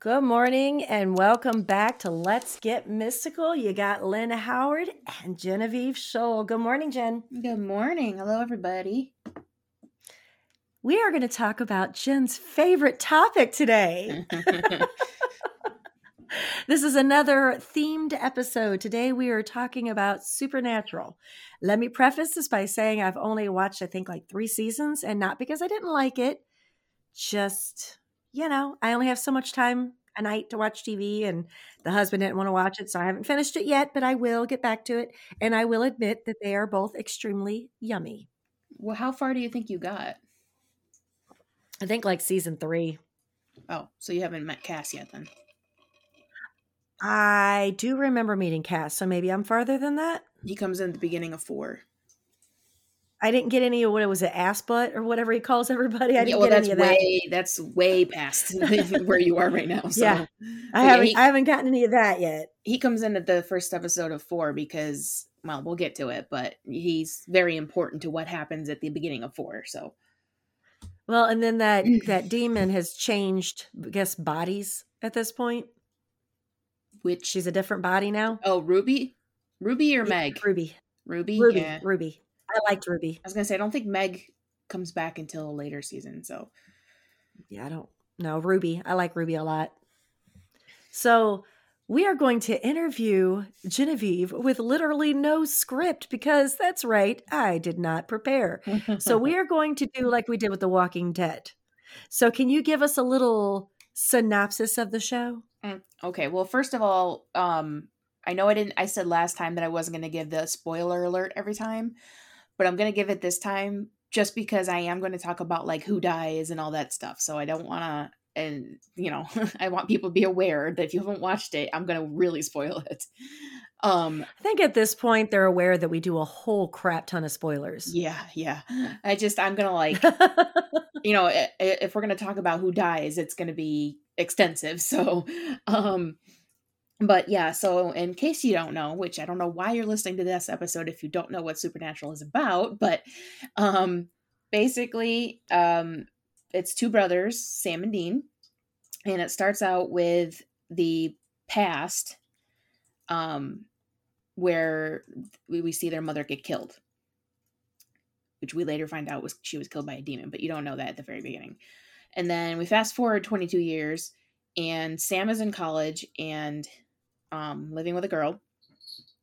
Good morning and welcome back to Let's Get Mystical. You got Lynn Howard and Genevieve Scholl. Good morning, Jen. Good morning. Hello, everybody. We are going to talk about Jen's favorite topic today. this is another themed episode. Today we are talking about supernatural. Let me preface this by saying I've only watched, I think, like three seasons, and not because I didn't like it, just you know, I only have so much time a night to watch TV, and the husband didn't want to watch it, so I haven't finished it yet, but I will get back to it. And I will admit that they are both extremely yummy. Well, how far do you think you got? I think like season three. Oh, so you haven't met Cass yet then? I do remember meeting Cass, so maybe I'm farther than that. He comes in at the beginning of four. I didn't get any of what it was, an ass butt or whatever he calls everybody. I didn't yeah, well, get that's any of way that's way past where you are right now. So. Yeah, I haven't. he- I haven't gotten any of that yet. He comes in at the first episode of four because, well, we'll get to it, but he's very important to what happens at the beginning of four. So, Well, and then that that demon has changed, I guess, bodies at this point. which She's a different body now. oh Ruby, Ruby or Meg? Ruby. Ruby, Ruby. Yeah. Ruby. I liked Ruby. I was gonna say I don't think Meg comes back until a later season. So Yeah, I don't know. Ruby. I like Ruby a lot. So we are going to interview Genevieve with literally no script because that's right, I did not prepare. So we are going to do like we did with The Walking Dead. So can you give us a little synopsis of the show? Mm, Okay, well, first of all, um, I know I didn't. I said last time that I wasn't going to give the spoiler alert every time, but I'm going to give it this time just because I am going to talk about like who dies and all that stuff. So I don't want to, and you know, I want people to be aware that if you haven't watched it, I'm going to really spoil it. Um, I think at this point they're aware that we do a whole crap ton of spoilers. yeah, yeah. I just I'm gonna like you know if we're going to talk about who dies it's going to be extensive so um but yeah so in case you don't know which i don't know why you're listening to this episode if you don't know what supernatural is about but um basically um it's two brothers sam and dean and it starts out with the past um where we, we see their mother get killed which we later find out was she was killed by a demon, but you don't know that at the very beginning. And then we fast forward 22 years, and Sam is in college and um, living with a girl.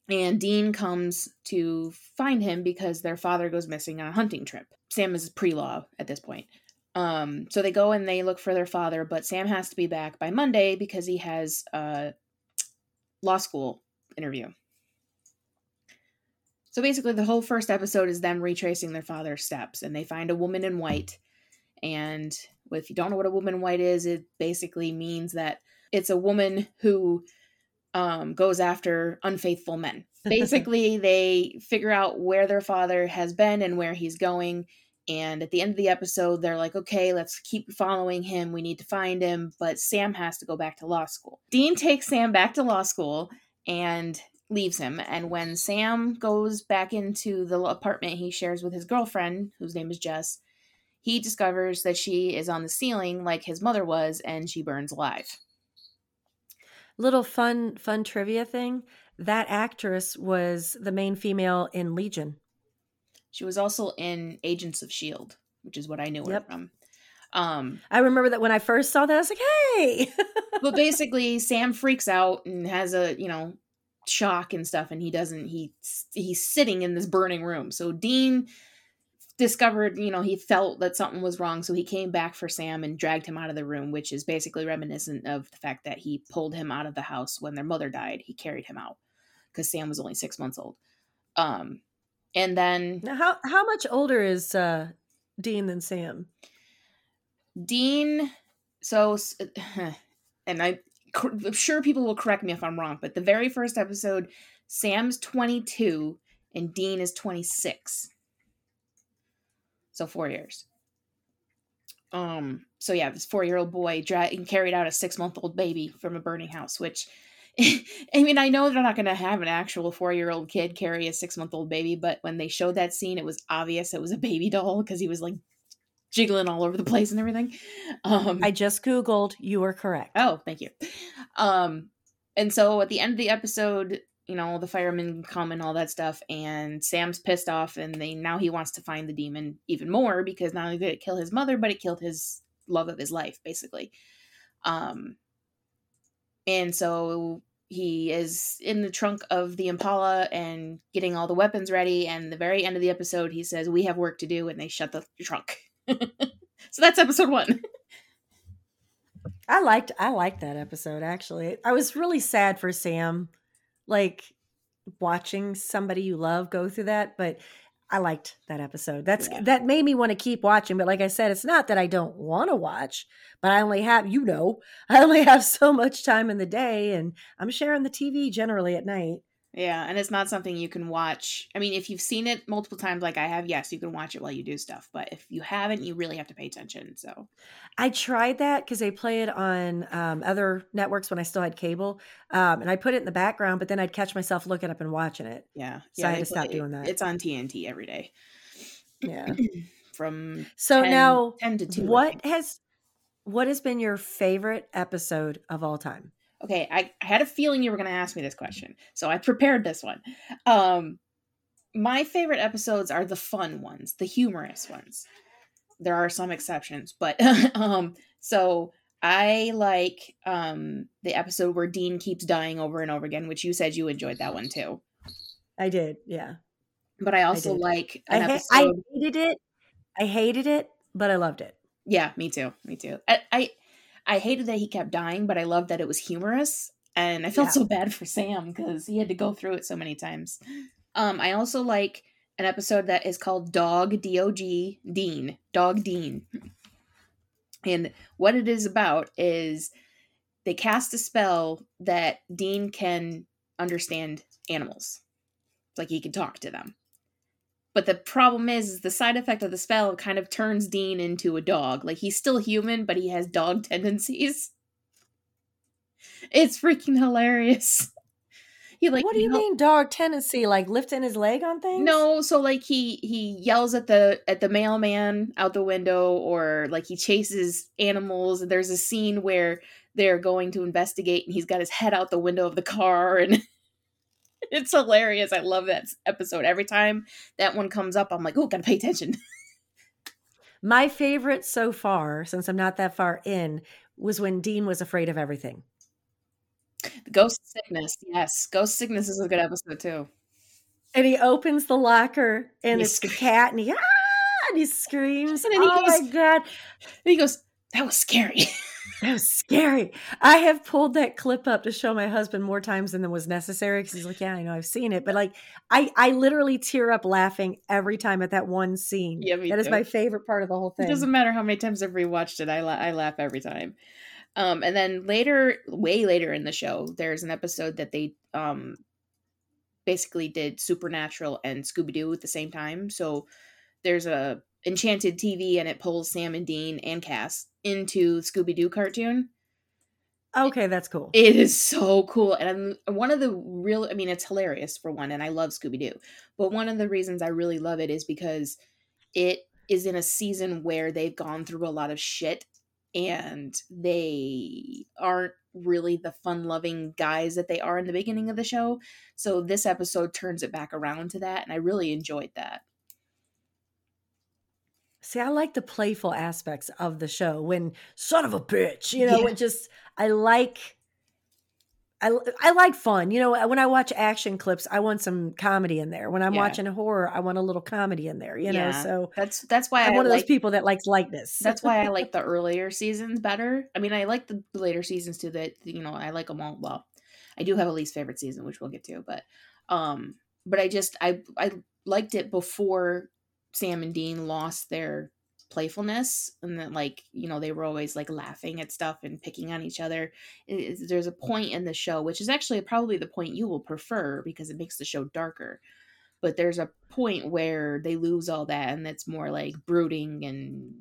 And Dean comes to find him because their father goes missing on a hunting trip. Sam is pre law at this point. Um, so they go and they look for their father, but Sam has to be back by Monday because he has a law school interview. So basically, the whole first episode is them retracing their father's steps, and they find a woman in white. And if you don't know what a woman in white is, it basically means that it's a woman who um, goes after unfaithful men. Basically, they figure out where their father has been and where he's going. And at the end of the episode, they're like, okay, let's keep following him. We need to find him. But Sam has to go back to law school. Dean takes Sam back to law school and leaves him. And when Sam goes back into the apartment he shares with his girlfriend, whose name is Jess, he discovers that she is on the ceiling like his mother was and she burns alive. Little fun fun trivia thing. That actress was the main female in Legion. She was also in Agents of S.H.I.E.L.D., which is what I knew her Yep. from. Um, I remember that when I first saw that, I was like, "Hey!" but basically, Sam freaks out and has a, you know, shock and stuff, and he doesn't, he he's sitting in this burning room. So Dean discovered, you know, he felt that something was wrong, so he came back for Sam and dragged him out of the room, which is basically reminiscent of the fact that he pulled him out of the house when their mother died. He carried him out because Sam was only six months old. Um, and then now, how how much older is uh, Dean than Sam? Dean, so, and I, I'm sure people will correct me if I'm wrong, but the very first episode, Sam's 22 and Dean is 26. So four years. Um. So yeah, this four-year-old boy dra- carried out a six-month-old baby from a burning house, which. I mean, I know they're not going to have an actual four year old kid carry a six month old baby, but when they showed that scene, it was obvious it was a baby doll because he was like jiggling all over the place and everything. Um, I just googled. You were correct. Oh, thank you. Um, and so at the end of the episode, you know, the firemen come and all that stuff, and Sam's pissed off, and they now he wants to find the demon even more because not only did it kill his mother, but it killed his love of his life, basically. Um, and so he is in the trunk of the Impala and getting all the weapons ready. And the very end of the episode, he says, "We have work to do," and they shut the trunk. so that's episode one. I liked I liked that episode actually. I was really sad for Sam like watching somebody you love go through that, but I liked that episode. That's yeah. that made me want to keep watching. But like I said, it's not that I don't want to watch, but I only have you know I only have so much time in the day, and I'm sharing the TV generally at night. Yeah, and it's not something you can watch. I mean, if you've seen it multiple times like I have, yes, you can watch it while you do stuff. But if you haven't, you really have to pay attention. So I tried that because they play it on um, other networks when I still had cable, um, and I put it in the background. But then I'd catch myself looking up and watching it. Yeah, so yeah, I had to stop doing that. It's on TNT every day. Yeah, from so 10, now ten to two. What has what has been your favorite episode of all time? Okay, I, I had a feeling you were going to ask me this question, so I prepared this one. Um, my favorite episodes are the fun ones, the humorous ones. There are some exceptions, but um, so I like um the episode where Dean keeps dying over and over again, which you said you enjoyed that one too. I did, yeah. But I also I like I, ha- episode... I hated it. I hated it, but I loved it. Yeah, me too. Me too. I, I I hated that he kept dying, but I loved that it was humorous. And I felt yeah. so bad for Sam because he had to go through it so many times. Um, I also like an episode that is called Dog D O G Dean. Dog Dean. And what it is about is they cast a spell that Dean can understand animals. Like he can talk to them. But the problem is, is the side effect of the spell kind of turns Dean into a dog. Like he's still human, but he has dog tendencies. It's freaking hilarious. He like What do you mean dog tendency? Like lifting his leg on things? No, so like he he yells at the at the mailman out the window or like he chases animals. There's a scene where they're going to investigate and he's got his head out the window of the car and it's hilarious. I love that episode. Every time that one comes up, I'm like, oh, gotta pay attention. My favorite so far, since I'm not that far in, was when Dean was afraid of everything. The Ghost Sickness, yes. Ghost Sickness is a good episode too. And he opens the locker and it's the cat and he ah and he screams. And then oh goes, my god. And he goes, That was scary. That was scary. I have pulled that clip up to show my husband more times than was necessary because he's like, "Yeah, I know, I've seen it." But like, I I literally tear up laughing every time at that one scene. Yeah, that too. is my favorite part of the whole thing. It doesn't matter how many times I've rewatched it. I la- I laugh every time. Um, and then later, way later in the show, there's an episode that they um basically did Supernatural and Scooby Doo at the same time. So there's a Enchanted TV and it pulls Sam and Dean and Cass into Scooby Doo cartoon. Okay, that's cool. It is so cool. And one of the real, I mean, it's hilarious for one, and I love Scooby Doo. But one of the reasons I really love it is because it is in a season where they've gone through a lot of shit and they aren't really the fun loving guys that they are in the beginning of the show. So this episode turns it back around to that, and I really enjoyed that. See, I like the playful aspects of the show when son of a bitch, you know, yeah. it just I like I, I like fun. You know, when I watch action clips, I want some comedy in there. When I'm yeah. watching horror, I want a little comedy in there, you yeah. know. So that's that's why I'm I one of those people that likes lightness. that's why I like the earlier seasons better. I mean, I like the later seasons too that you know, I like them all. Well, I do have a least favorite season, which we'll get to, but um but I just I I liked it before Sam and Dean lost their playfulness and that like you know they were always like laughing at stuff and picking on each other. There's a point in the show which is actually probably the point you will prefer because it makes the show darker but there's a point where they lose all that and it's more like brooding and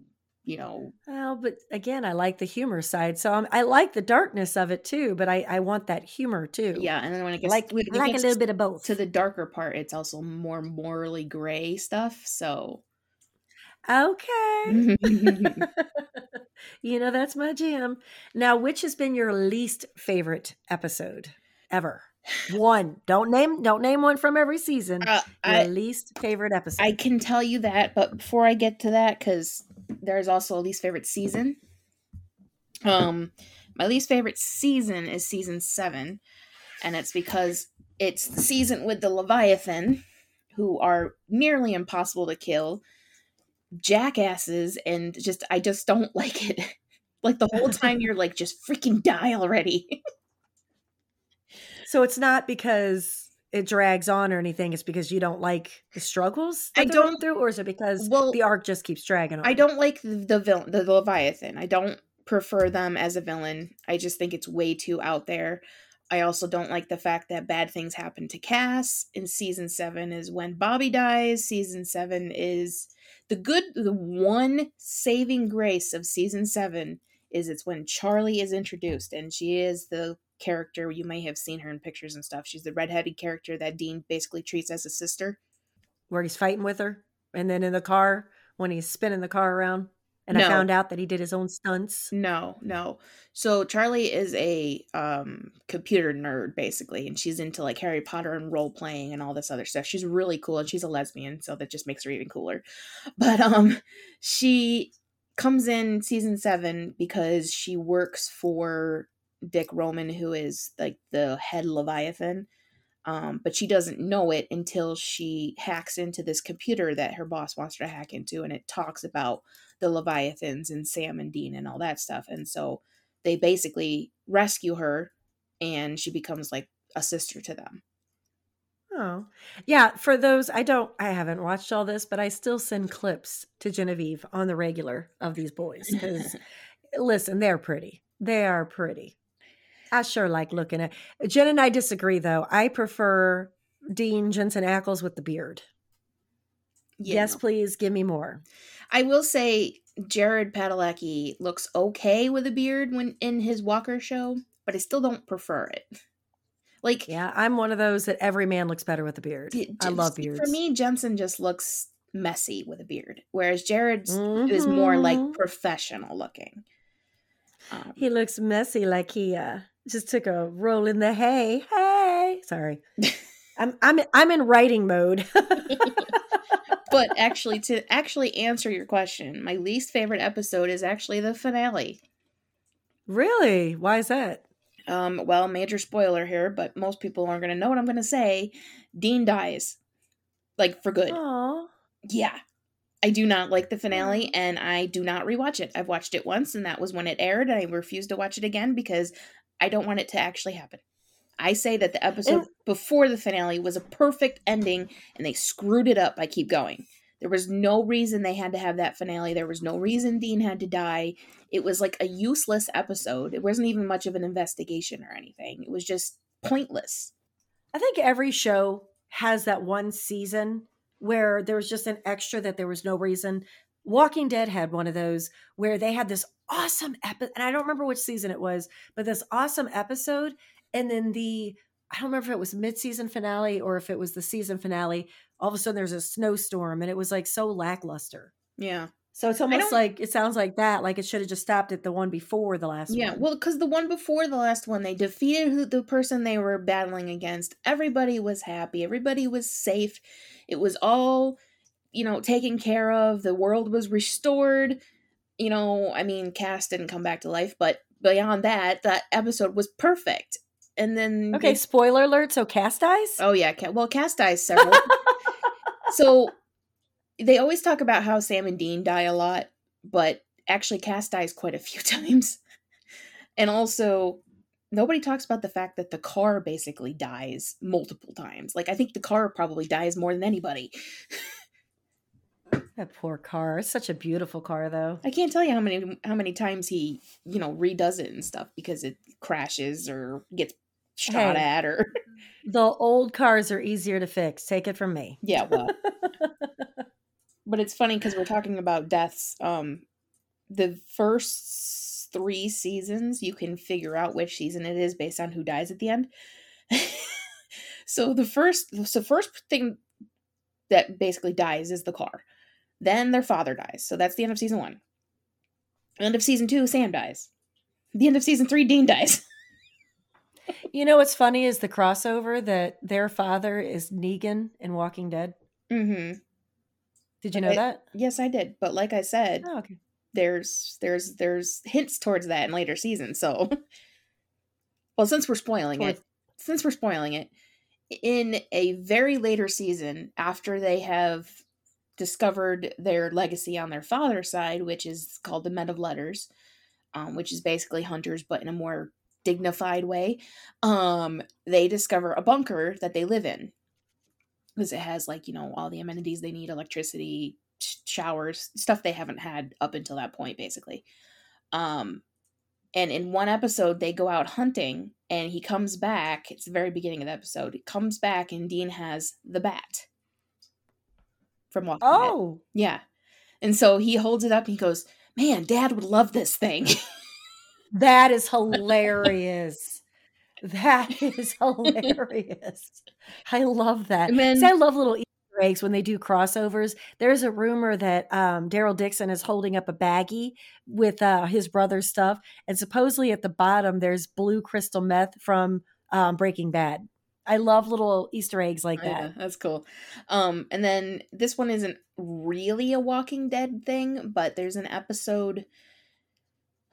you know well but again i like the humor side so I'm, i like the darkness of it too but i i want that humor too yeah and then when it gets like, when like a little bit of both to the darker part it's also more morally gray stuff so Okay. you know, that's my jam. Now, which has been your least favorite episode ever? One. Don't name don't name one from every season. Uh, your I, least favorite episode. I can tell you that, but before I get to that, because there's also a least favorite season. Um, my least favorite season is season seven, and it's because it's the season with the Leviathan, who are nearly impossible to kill, jackasses, and just I just don't like it. like the whole time you're like, just freaking die already. so it's not because it drags on or anything. It's because you don't like the struggles I don't- through, or is it because Well, the arc just keeps dragging on? I don't like the, the villain, the Leviathan. I don't prefer them as a villain. I just think it's way too out there. I also don't like the fact that bad things happen to Cass. In season seven is when Bobby dies. Season seven is the good. The one saving grace of season seven is it's when Charlie is introduced, and she is the character you may have seen her in pictures and stuff. She's the redheaded character that Dean basically treats as a sister. where he's fighting with her, and then in the car when he's spinning the car around, and I found out that he did his own stunts. No, no. So Charlie is a um computer nerd basically, and she's into like Harry Potter and role playing and all this other stuff. She's really cool and she's a lesbian, so that just makes her even cooler. But um she comes in season 7 because she works for Dick Roman who is like the head leviathan. Um, but she doesn't know it until she hacks into this computer that her boss wants her to hack into, and it talks about the Leviathans and Sam and Dean and all that stuff. And so they basically rescue her and she becomes like a sister to them. Oh, yeah. For those, I don't, I haven't watched all this, but I still send clips to Genevieve on the regular of these boys because, listen, they're pretty. They are pretty. I sure like looking at. Jen and I disagree, though. I prefer Dean Jensen Ackles with the beard. Yes, please give me more. I will say Jared Padalecki looks okay with a beard when in his Walker show, but I still don't prefer it. Like Yeah, I'm one of those that every man looks better with a beard. d- I love beards. For me, Jensen just looks messy with a beard, whereas Jared's is more like Mhm. professional looking. Um, He looks messy, like he uh, just took a roll in the hay. Hey, sorry, I'm I'm I'm in writing mode. but actually, to actually answer your question, my least favorite episode is actually the finale. really? Why is that? Um, well, major spoiler here, but most people aren't going to know what I'm going to say. Dean dies, like for good. Oh, Yeah. I do not like the finale and I do not rewatch it. I've watched it once and that was when it aired and I refuse to watch it again because I don't want it to actually happen. I say that the episode And- before the finale was a perfect ending and they screwed it up by keep going. There was no reason they had to have that finale. There was no reason Dean had to die. It was like a useless episode. It wasn't even much of an investigation or anything. It was just pointless. I think every show has that one season where there was just an extra that there was no reason. Walking Dead had one of those where they had this awesome episode, and I don't remember which season it was, but this awesome episode, and then the I don't remember if it was mid-season finale or if it was the season finale. All of a sudden, there's a snowstorm, and it was like so lackluster. Yeah. So it's almost like it sounds like that, like it should have just stopped at the one before the last Yeah, one. well, because the one before the last one, they defeated the person they were battling against. Everybody was happy. Everybody was safe. It was all, you know, taken care of. The world was restored. You know, I mean, Cass didn't come back to life, but beyond that, that episode was perfect. And then, okay, they- spoiler alert. So Cass dies. oh yeah, well, Cass dies several. so they always talk about how Sam and Dean die a lot, but actually Cass dies quite a few times. And also nobody talks about the fact that the car basically dies multiple times. Like I think the car probably dies more than anybody. That poor car. It's such a beautiful car, though. I can't tell you how many how many times he, you know, redoes it and stuff because it crashes or gets shot Hey. at or The old cars are easier to fix. Take it from me. yeah, well. but it's funny because we're talking about deaths. Um, the first three seasons, you can figure out which season it is based on who dies at the end. so the first, so first thing that basically dies is the car. Then their father dies. So that's the end of season one. End of season two, Sam dies. The end of season three, Dean dies. You know what's funny is the crossover that their father is Negan in Walking Dead. mm-hmm. Did you know I- that? Yes, I did. But like I said, Oh, okay. there's there's there's hints towards that in later seasons. So, well, since we're spoiling it, since we're spoiling it, in a very later season, after they have discovered their legacy on their father's side, which is called the Men of Letters, um, which is basically hunters but in a more dignified way, um, they discover a bunker that they live in because it has like you know all the amenities they need, electricity, sh- showers, stuff they haven't had up until that point, basically. Um, and in one episode, they go out hunting, and he comes back. It's the very beginning of the episode. He comes back, and Dean has the bat from Walking Dead. Oh, Yeah. And so he holds it up and he goes, Man, dad would love this thing. that is hilarious. that is hilarious. I love that. And then- See, I love little Easter eggs when they do crossovers. There's a rumor that um, Daryl Dixon is holding up a baggie with uh, his brother's stuff, and supposedly at the bottom there's blue crystal meth from um, Breaking Bad. I love little Easter eggs like Oh, Yeah, that. that's cool. Um, and then this one isn't really a Walking Dead thing, but there's an episode.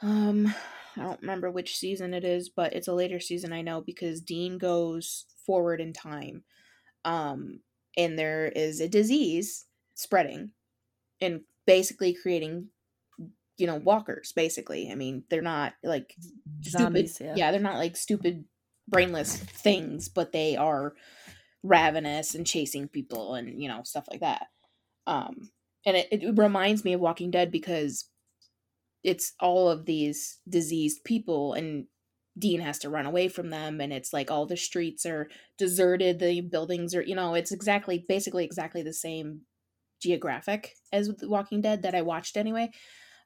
Um, I don't remember which season it is, but it's a later season I know because Dean goes forward in time. Um, and there is a disease spreading and basically creating, you know, walkers, basically. I mean, they're not like Zombies, stupid. yeah. they're not like stupid, brainless things, but they are ravenous and chasing people and you know stuff like that. Um, and it, it reminds me of Walking Dead because it's all of these diseased people and Dean has to run away from them and it's like all the streets are deserted the buildings are you know it's exactly basically exactly the same geographic as with Walking Dead that I watched anyway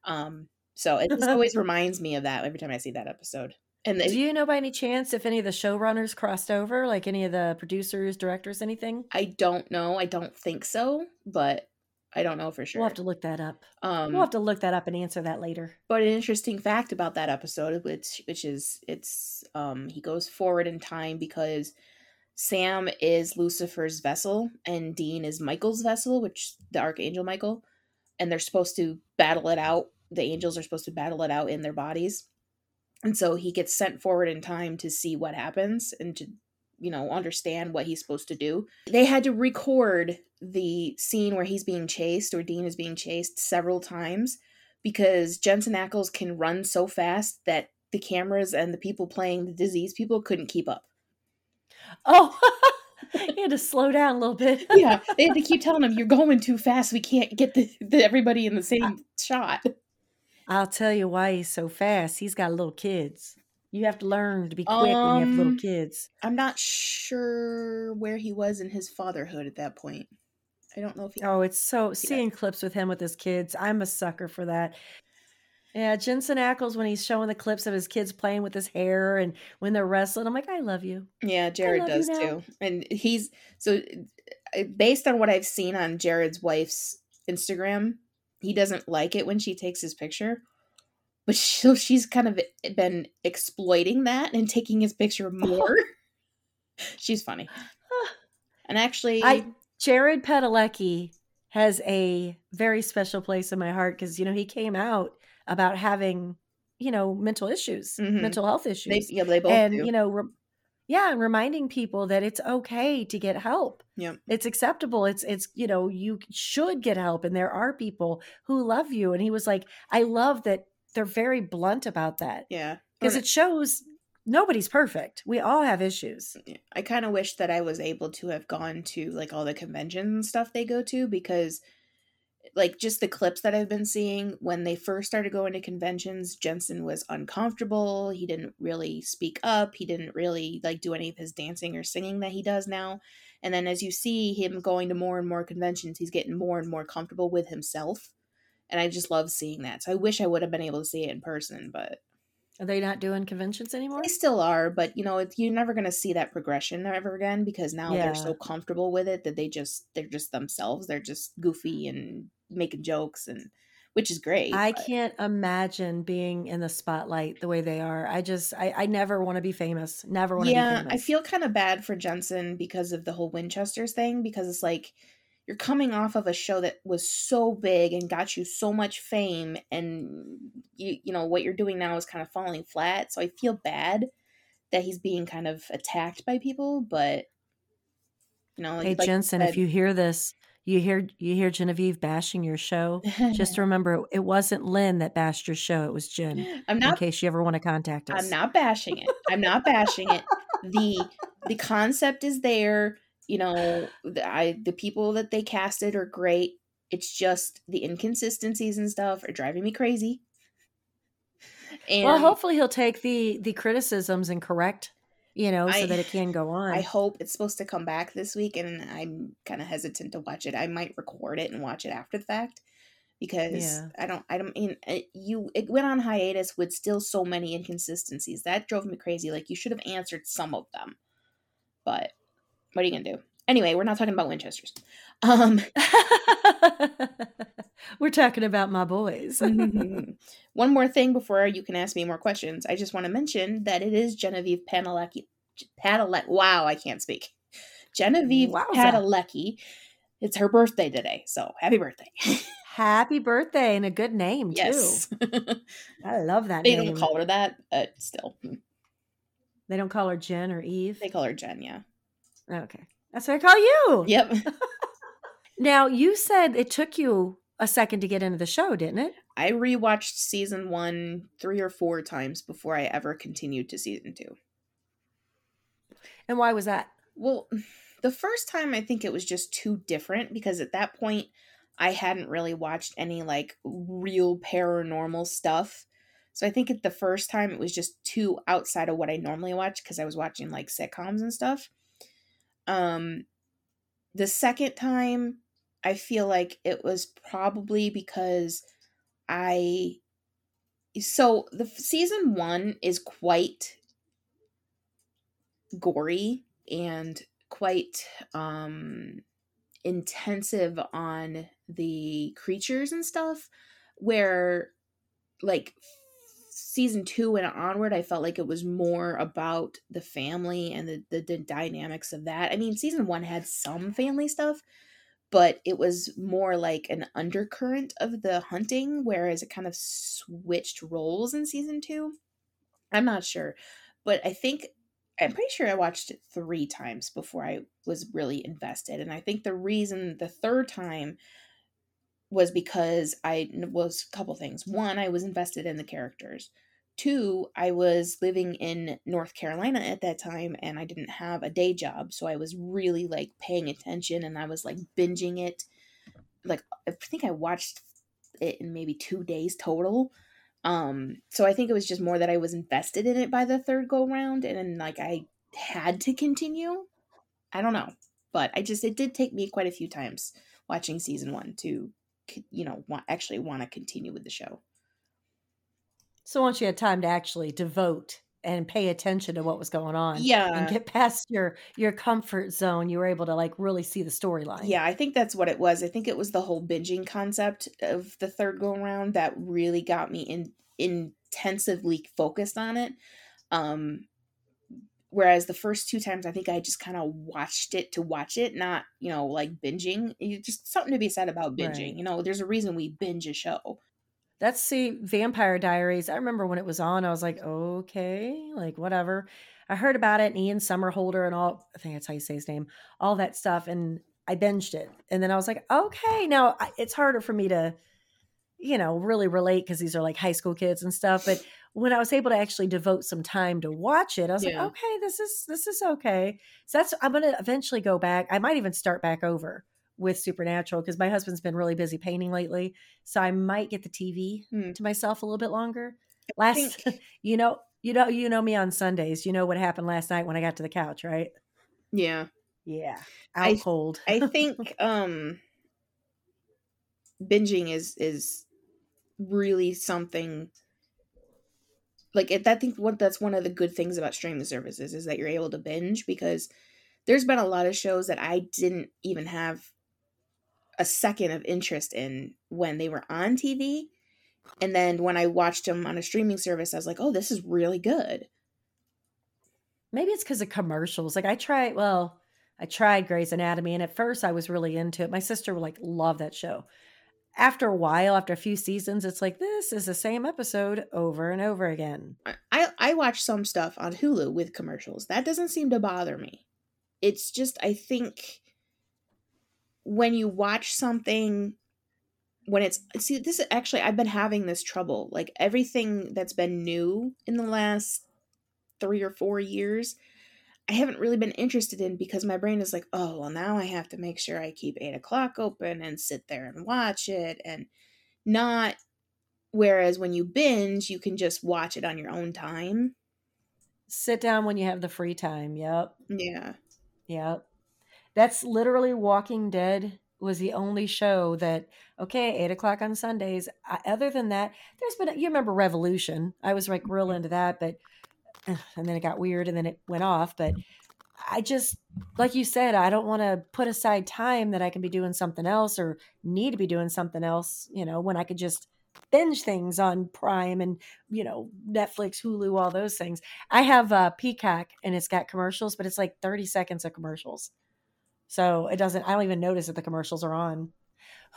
um so it just always reminds me of that every time I see that episode and Do you know by any chance if any of the showrunners crossed over, like any of the producers, directors, anything? I don't know I don't think so but I don't know for sure We'll have to look that up. um we'll have to look that up and answer that later. But an interesting fact about that episode, which which is it's um he goes forward in time because Sam is Lucifer's vessel and Dean is Michael's vessel, which the Archangel Michael, and they're supposed to battle it out. The angels are supposed to battle it out in their bodies. And so he gets sent forward in time to see what happens and to you know understand what he's supposed to do. They had to record the scene where he's being chased or Dean is being chased several times because Jensen Ackles can run so fast that the cameras and the people playing the disease people couldn't keep up. Oh, you had to slow down a little bit. Yeah, they had to keep telling him, "You're going too fast. We can't get the, the everybody in the same shot." I'll tell you why he's so fast. He's got little kids. You have to learn to be quick when you have little Um, kids. I'm not sure where he was in his fatherhood at that point. I don't know if he. Oh, it's so seeing clips with him with his kids. I'm a sucker for that. Yeah, Jensen Ackles when he's showing the clips of his kids playing with his hair and when they're wrestling, I'm like, I love you. Yeah, Jared love does too, and he's so based on what I've seen on Jared's wife's Instagram, he doesn't like it when she takes his picture. But she, she's kind of been exploiting that and taking his picture more. she's funny. And actually, I Jared Padalecki has a very special place in my heart because you know he came out about having you know mental issues, Mhm. mental health they, issues, yeah, they both and do. you know, re- yeah, and reminding people that it's okay to get help. Yep. It's acceptable. It's it's you know you should get help, and there are people who love you. And he was like, I love that they're very blunt about that yeah, because it shows nobody's perfect. We all have issues. I kind of wish that I was able to have gone to like all the conventions and stuff they go to because like just the clips that I've been seeing when they first started going to conventions, Jensen was uncomfortable. He didn't really speak up. He didn't really like do any of his dancing or singing that he does now. And then as you see him going to more and more conventions, he's getting more and more comfortable with himself. And I just love seeing that. So I wish I would have been able to see it in person, but Are they not doing conventions anymore? they still are, but you know, it, you're never going to see that progression ever again because now Yeah. they're so comfortable with it that they just they're just themselves. They're just goofy and making jokes and which is great. I but. can't imagine being in the spotlight the way they are. I just, I, I never want to be famous. Never want to yeah, be famous. I feel kind of bad for Jensen because of the whole Winchesters thing, because it's like you're coming off of a show that was so big and got you so much fame, and you, you know, what you're doing now is kind of falling flat. So I feel bad that he's being kind of attacked by people, but you know, hey like Jensen, said, if you hear this, you hear you hear Genevieve bashing your show. Just remember, it wasn't Lynn that bashed your show; it was Jen. I'm not. In case you ever want to contact us, I'm not bashing it. I'm not bashing it. the The concept is there. You know, the, I the people that they casted are great. It's just the inconsistencies and stuff are driving me crazy. And well, hopefully he'll take the the criticisms and correct you know, so that it can go on. I hope it's supposed to come back this week, and I'm kind of hesitant to watch it. I might record it and watch it after the fact because yeah. I don't. I don't mean it, you. It went on hiatus with still so many inconsistencies that drove me crazy. Like you should have answered some of them, but what are you gonna do? Anyway, we're not talking about Winchesters. Um, we're talking about my boys. mm-hmm. One more thing before you can ask me more questions. I just want to mention that it is Genevieve Padalecki. Padalecki. Wow, I can't speak. Genevieve Wowza. Padalecki. It's her birthday today, so happy birthday. happy birthday and a good name yes. too. I love that they name. don't call her that, but still. They don't call her Jen or Eve. They call her Jen, yeah. Okay. That's what I call you. Yep. now, you said it took you a second to get into the show, didn't it? I rewatched season one three or four times before I ever continued to season two. And why was that? Well, the first time I think it was just too different because at that point I hadn't really watched any like real paranormal stuff. So I think at the first time it was just too outside of what I normally watch because I was watching like sitcoms and stuff. Um, the second time, I feel like it was probably because I. So the season one is quite gory and quite um intensive on the creatures and stuff where like season two and onward, I felt like it was more about the family and the, the, the dynamics of that. I mean, season one had some family stuff, but it was more like an undercurrent of the hunting, whereas it kind of switched roles in season two. I'm not sure, but I think I'm pretty sure I watched it three times before I was really invested. And I think the reason the third time was because I was a couple things. One, I was invested in the characters. Two, I was living in North Carolina at that time and I didn't have a day job. So I was really like paying attention and I was like binging it. Like, I think I watched it in maybe two days total. Um, so I think it was just more that I was invested in it by the third go round and then like I had to continue. I don't know. But I just, it did take me quite a few times watching season one to you know want actually want to continue with the show so once you had time to actually devote and pay attention to what was going on yeah. and get past your your comfort zone. You were able to like really see the storyline. Yeah i think that's what it was. I think it was the whole binging concept of the third go around that really got me in intensively focused on it um whereas the first two times i think i just kind of watched it to watch it not you know like binging. It's just something to be said about binging right. you know there's a reason we binge a show that's see vampire diaries i remember when it was on i was like okay like whatever i heard about it and ian somerhalder and all i think that's how you say his name all that stuff and i binged it and then i was like okay now it's harder for me to you know really relate because these are like high school kids and stuff but when I was able to actually devote some time to watch it, I was yeah. like, okay, this is this is okay. So that's I'm gonna eventually go back. I might even start back over with Supernatural because my husband's been really busy painting lately. So I might get the TV hmm. to myself a little bit longer. Last you know, you know, you know me on Sundays. You know what happened last night when I got to the couch, right? Yeah. Yeah. Out I, cold. I think um binging is is really something like I think what that's one of the good things about streaming services is that you're able to binge because there's been a lot of shows that I didn't even have a second of interest in when they were on TV. And then when I watched them on a streaming service, I was like, oh, this is really good. Maybe it's because of commercials. Like I tried, well, I tried Grey's Anatomy, and at first I was really into it. My sister would like love that show. After a while, after a few seasons, it's like this is the same episode over and over again. I I watch some stuff on Hulu with commercials. That doesn't seem to bother me. It's just I think when you watch something when it's see this is actually I've been having this trouble. Like everything that's been new in the last three or four years, I haven't really been interested in because my brain is like, oh, well, now I have to make sure I keep eight o'clock open and sit there and watch it and not. Whereas when you binge, you can just watch it on your own time. Sit down when you have the free time. Yep. Yeah. Yep. That's literally Walking Dead was the only show that okay eight o'clock on sundays. I, other than that there's been you remember revolution? I was like real into that but and then it got weird and then it went off but i just like you said i don't want to put aside time that i can be doing something else or need to be doing something else you know when i could just binge things on prime and you know netflix hulu all those things. I have uh peacock and it's got commercials but it's like 30 seconds of commercials so it doesn't i don't even notice that the commercials are on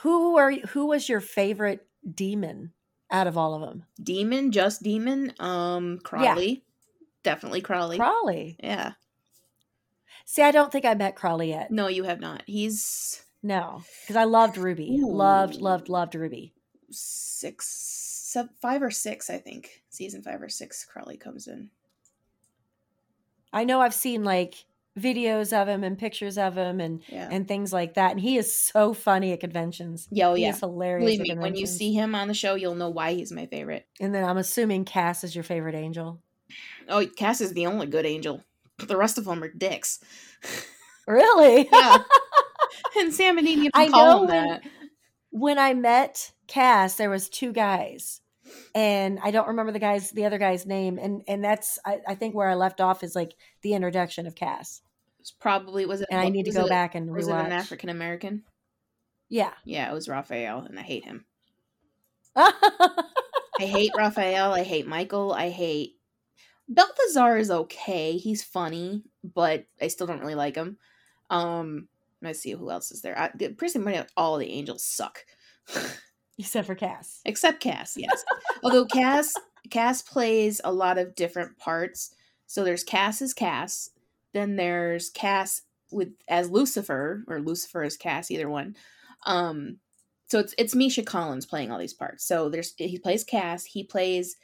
who are who was your favorite demon out of all of them demon just demon um crowley definitely Crowley. Crowley. Yeah. See, I don't think I met Crowley yet. No, you have not. He's no, because I loved Ruby. Ooh. Loved, loved, loved Ruby. Six, seven, five or six, I think. Season five or six, Crowley comes in. I know I've seen like videos of him and pictures of him and yeah. and things like that. And he is so funny at conventions. Yeah, oh, he yeah. is hilarious. Believe me, when you see him on the show, you'll know why he's my favorite. And then I'm assuming Cass is your favorite angel. Oh, Cass is the only good angel. The rest of them are dicks. Really? yeah. and Sam and Dean, I know when, that. when I met Cass, there was two guys, and I don't remember the guy's the other guy's name, and and that's I, I think where I left off is like the introduction of Cass. It's probably was it? And I need to go back and rewatch. Was it an African American? Yeah. Yeah, it was Raphael, and I hate him. I hate Raphael. I hate Michael. I hate Balthazar is okay. He's funny, but I still don't really like him. Um, let's see who else is there. I, pretty much all the angels suck, except for Cass. Except Cass, yes. Although Cass Cass plays a lot of different parts. So there's Cass as Cass, then there's Cass with as Lucifer or Lucifer as Cass, either one. Um, so it's it's Misha Collins playing all these parts. So there's he plays Cass, he plays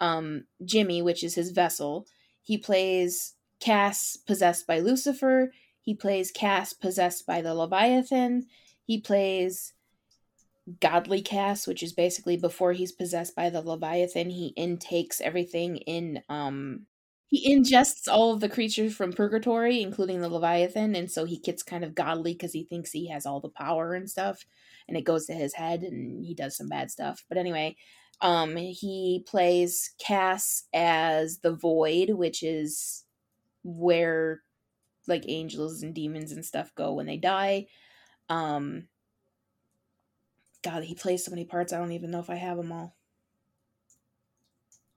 um, Jimmy, which is his vessel. He plays Cass possessed by Lucifer. He plays Cass possessed by the Leviathan. He plays godly Cass, which is basically before he's possessed by the Leviathan, he intakes everything in um he ingests all of the creatures from purgatory, including the Leviathan, and so he gets kind of godly because he thinks he has all the power and stuff, and it goes to his head and he does some bad stuff. But anyway, um, he plays Cass as the Void, which is where like angels and demons and stuff go when they die. Um, God, he plays so many parts. I don't even know if I have them all.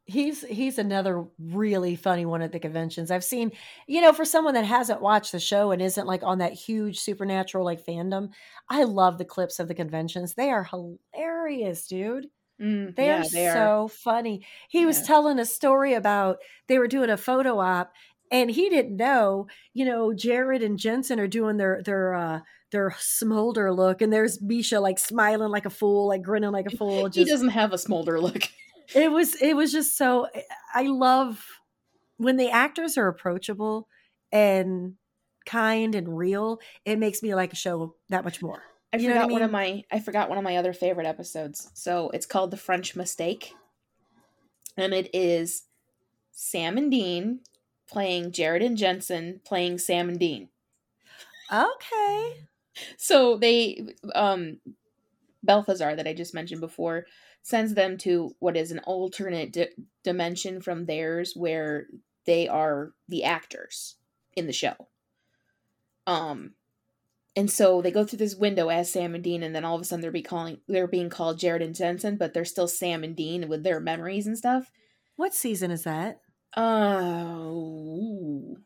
He's he's another really funny one at the conventions. I've seen, you know, for someone that hasn't watched the show and isn't like on that huge supernatural like fandom, I love the clips of the conventions. They are hilarious, dude. Mm, they yeah, are they so funny. He yeah. was telling a story about they were doing a photo op and he didn't know, you know, Jared and Jensen are doing their their uh their smolder look and there's Misha like smiling like a fool, like grinning like a fool. Just, he doesn't have a smolder look. it was it was just so I love when the actors are approachable and kind and real, it makes me like a show that much more. I you forgot I mean? one of my I forgot one of my other favorite episodes. So it's called The French Mistake. And it is Sam and Dean playing Jared and Jensen playing Sam and Dean. Okay. So they um Balthazar that I just mentioned before sends them to what is an alternate di- dimension from theirs where they are the actors in the show. Um and so they go through this window as Sam and Dean, and then all of a sudden they're be calling they're being called Jared and Jensen, but they're still Sam and Dean with their memories and stuff. What season is that? Oh,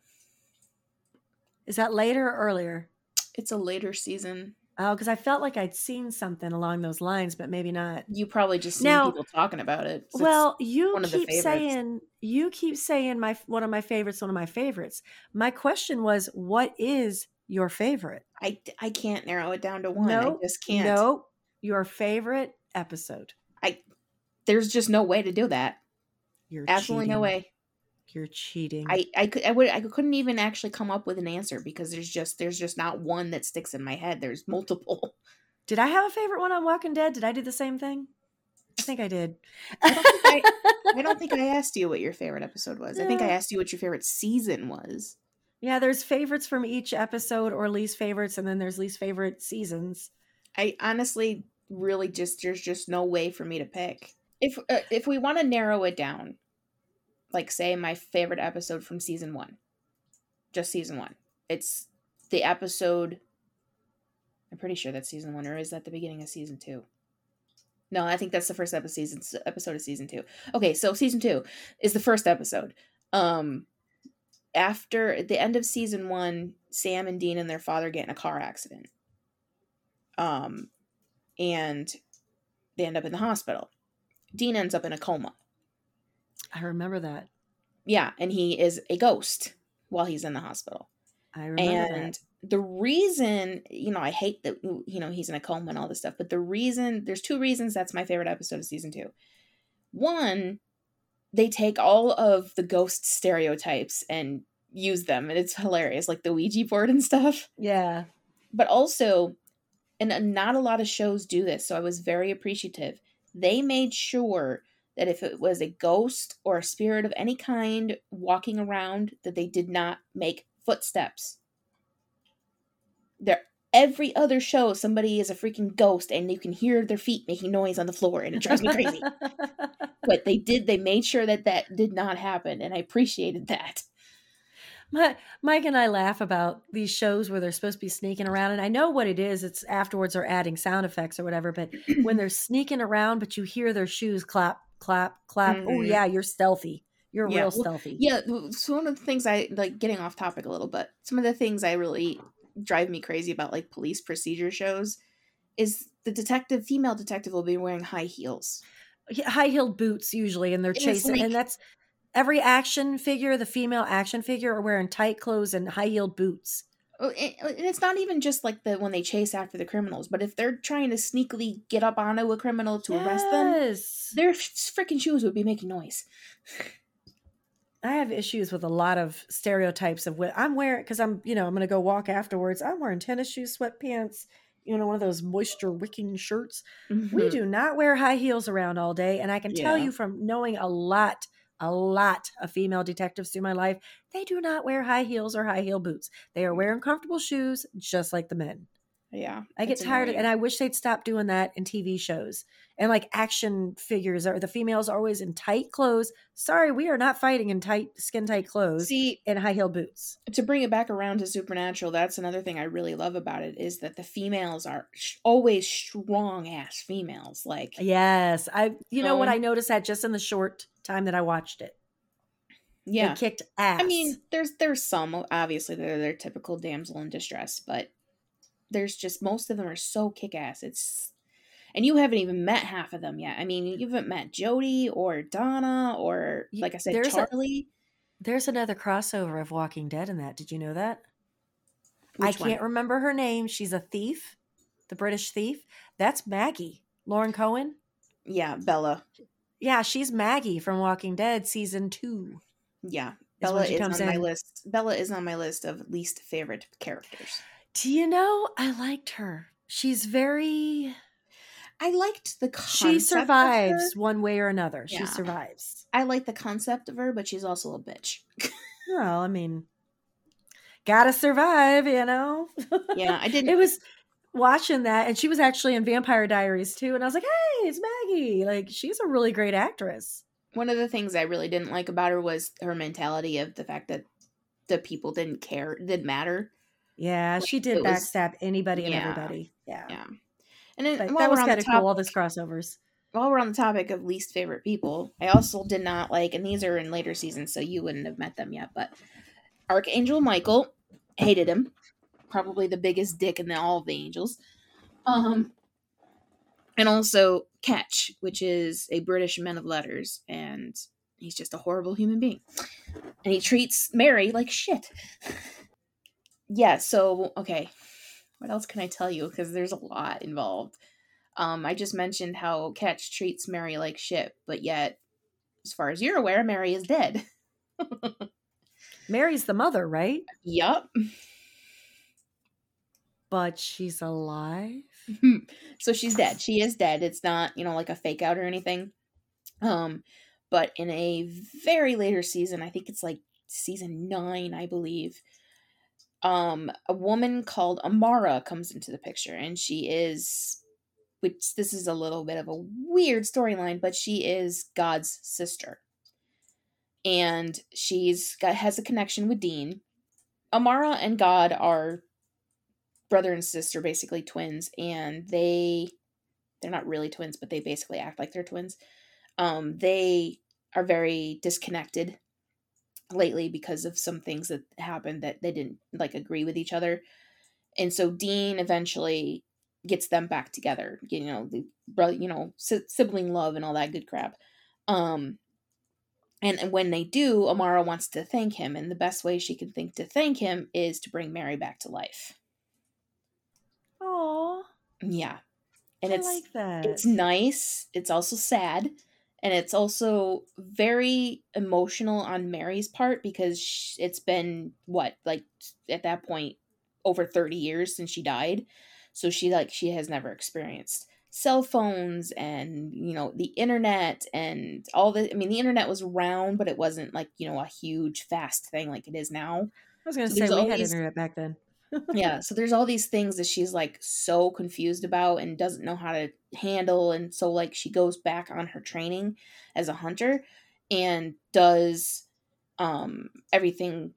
Is that later or earlier? It's a later season. Oh, because I felt like I'd seen something along those lines, but maybe not. You probably just seen Now- people talking about it. Well, you one of the keep saying you keep saying my one of my favorites, one of my favorites. My question was, what is your favorite? I I can't narrow it down to one. No, I just can't. No, your favorite episode. I there's just no way to do that. You're Absolutely no way. You're cheating. I I could I would I couldn't even actually come up with an answer because there's just there's just not one that sticks in my head. There's multiple. did I have a favorite one on Walking Dead? Did I do the same thing? I think I did. I don't think I don't think I asked you what your favorite episode was. I think I asked you what your favorite season was. yeah, there's favorites from each episode or least favorites, and then there's least favorite seasons. I honestly really just there's just no way for me to pick. If uh, if we want to narrow it down, like say my favorite episode from season 1. Just season 1. It's the episode I'm pretty sure that's season 1 or is that the beginning of season 2? No, I think that's the first episode season episode of season 2. Okay, so season 2 is the first episode. Um after the end of season 1, Sam and Dean and their father get in a car accident um, and they end up in the hospital. Dean ends up in a coma. I remember that. Yeah, and he is a ghost while he's in the hospital. I remember and that. the reason, you know, I hate that, you know, he's in a coma and all this stuff, but the reason, there's two reasons that's my favorite episode of season two. One, they take all of the ghost stereotypes and use them, and it's hilarious, like the Ouija board and stuff. Yeah. but also and not a lot of shows do this so i was very appreciative they made sure that if it was a ghost or a spirit of any kind walking around that they did not make footsteps there every other show somebody is a freaking ghost and you can hear their feet making noise on the floor and it drives me crazy but they did they made sure that that did not happen and i appreciated that My, Mike and I laugh about these shows where they're supposed to be sneaking around, and I know what it is. It's afterwards or adding sound effects or whatever. But when they're sneaking around, but you hear their shoes clap, clap, clap. Oh Mhm. yeah, you're stealthy. You're Yeah, real stealthy. Yeah, so one of the things I like getting off topic a little bit. Some of the things I really drive me crazy about like police procedure shows is the detective, female detective, will be wearing high heels. high heeled boots usually, and they're chasing. like- and that's every action figure. The female action figure are wearing tight clothes and high heeled boots. It's not even just like the when they chase after the criminals, but if they're trying to sneakily get up onto a criminal to arrest them, their freaking shoes would be making noise. I have issues with a lot of stereotypes of what I'm wearing because I'm, you know, I'm going to go walk afterwards. I'm wearing tennis shoes, sweatpants, you know, one of those moisture wicking shirts. We Mhm. do not wear high heels around all day. And I can tell you from knowing a lot, a lot of female detectives through my life, they do not wear high heels or high heel boots. They are wearing comfortable shoes just like the men. Yeah, I get tired of, annoying. and I wish they'd stop doing that in TV shows. And like action figures, are the females are always in tight clothes. Sorry, we are not fighting in tight, skin tight clothes see and high heel boots. to bring it back around to supernatural that's another thing i really love about it is that the females are sh- always strong ass females like Yes, I. You know what? I noticed that just in the short time that I watched it. yeah They kicked ass. i mean there's there's some obviously they're their typical damsel in distress but there's just most of them are so kick-ass it's and you haven't even met half of them yet i mean you haven't met jody or donna or like i said there's a- charlie there's another crossover of Walking Dead in that. Did you know that? I Which one? can't remember her name. She's a thief, the British thief. That's Maggie, Lauren Cohan. yeah Bela Yeah, she's Maggie from Walking Dead season two. yeah Bela is comes on my list Bela is on my list of least favorite characters Do you know? I liked her. She's very. i liked the concept She survives one way or another. She survives. I like the concept of her, but she's also a bitch. Well, I mean, gotta survive, you know? Yeah, I didn't. it was watching that, and she was actually in Vampire Diaries too. And I was like, hey, it's Maggie. Like, she's a really great actress. One of the things I really didn't like about her was her mentality of the fact that the people didn't care, didn't matter. Yeah, Like, she did it was- backstab anybody and yeah, everybody. Yeah. Yeah. And while that was kind of cool, all those crossovers. while we're on the topic of least favorite people, I also did not like, and these are in later seasons, so you wouldn't have met them yet, but Archangel Michael hated him. Probably the biggest dick in the, all of the angels. Um, and also Ketch, which is a British man of letters, and he's just a horrible human being. And he treats Mary like shit. Yeah, so okay. What else can I tell you? Because there's a lot involved. Um, I just mentioned how Ketch treats Mary like shit, but yet, as far as you're aware, Mary is dead. Mary's the mother, right? yup. But she's alive. so she's dead. She is dead. It's not, you know, like a fake out or anything. Um, but in a very later season, I think it's like season nine, I believe. Um, a woman called Amara comes into the picture, and she is, which this is a little bit of a weird storyline, but she is God's sister, and she's got has a connection with Dean. Amara and God are brother and sister, basically twins, and they they're not really twins, but they basically act like they're twins. Um, they are very disconnected lately because of some things that happened that they didn't like agree with each other. And so Dean eventually gets them back together, you know, the brother, you know, sibling love and all that good crap. Um and, and when they do, Amara wants to thank him, and the best way she can think to thank him is to bring Mary back to life. Oh, Yeah. And I it's like that. it's nice. It's also sad. And it's also very emotional on Mary's part because it's been what like at that point over 30 years since she died. So she like she has never experienced cell phones and you know the internet and all the I mean the internet was around but it wasn't like you know a huge fast thing like it is now. I was going to so say we all had internet back then. Yeah so there's all these things that she's like so confused about and doesn't know how to handle and so like she goes back on her training as a hunter and does um everything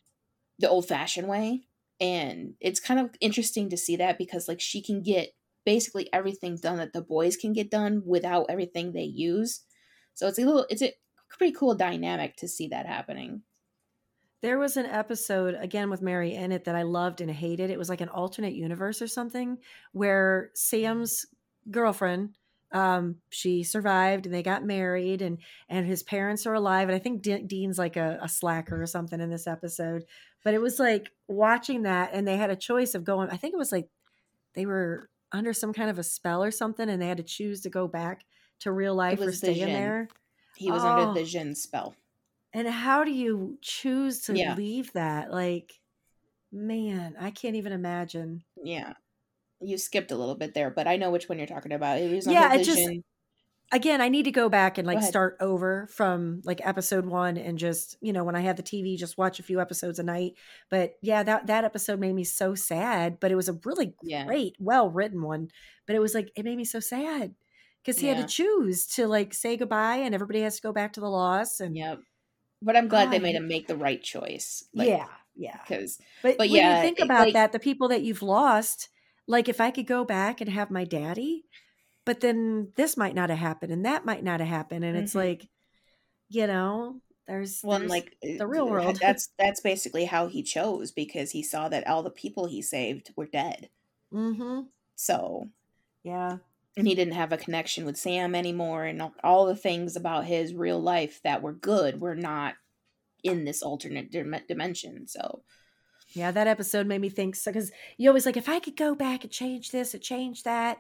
the old fashioned way and it's kind of interesting to see that because like she can get basically everything done that the boys can get done without everything they use so it's a little it's a pretty cool dynamic to see that happening There was an episode again with Mary in it that I loved and hated. It was like an alternate universe or something where Sam's girlfriend um she survived and they got married and and his parents are alive and I think De- Dean's like a, a slacker or something in this episode. But it was like watching that and they had a choice of going I think it was like they were under some kind of a spell or something and they had to choose to go back to real life or was the stay in there. he was Oh. under the djinn spell And how do you choose to Yeah. leave that? Like, man, I can't even imagine. Yeah. You skipped a little bit there, but I know which one you're talking about. It was Yeah, it just-. Again, I need to go back and like start over from like episode one and just, you know, when I had the TV, just watch a few episodes a night. But yeah, that that episode made me so sad, but it was a really Yeah. great, well written one. But it was like it made me so sad because he had to choose to like say goodbye and everybody has to go back to the loss and Yep. But I'm glad they made him make the right choice. Like, yeah, yeah. Because But, But when yeah, you think about like- that, the people that you've lost, like if I could go back and have my daddy, but then this might not have happened and that might not have happened. And it's Mhm. like, you know, there's, well, like the real uh, world. That's that's basically how he chose because he saw that all the people he saved were dead. Mm-hmm. So Yeah. And he didn't have a connection with Sam anymore, and all- the things about his real life that were good were not in this alternate dim- dimension. So Yeah. That episode made me think so because you always like, if I could go back and change this and change that,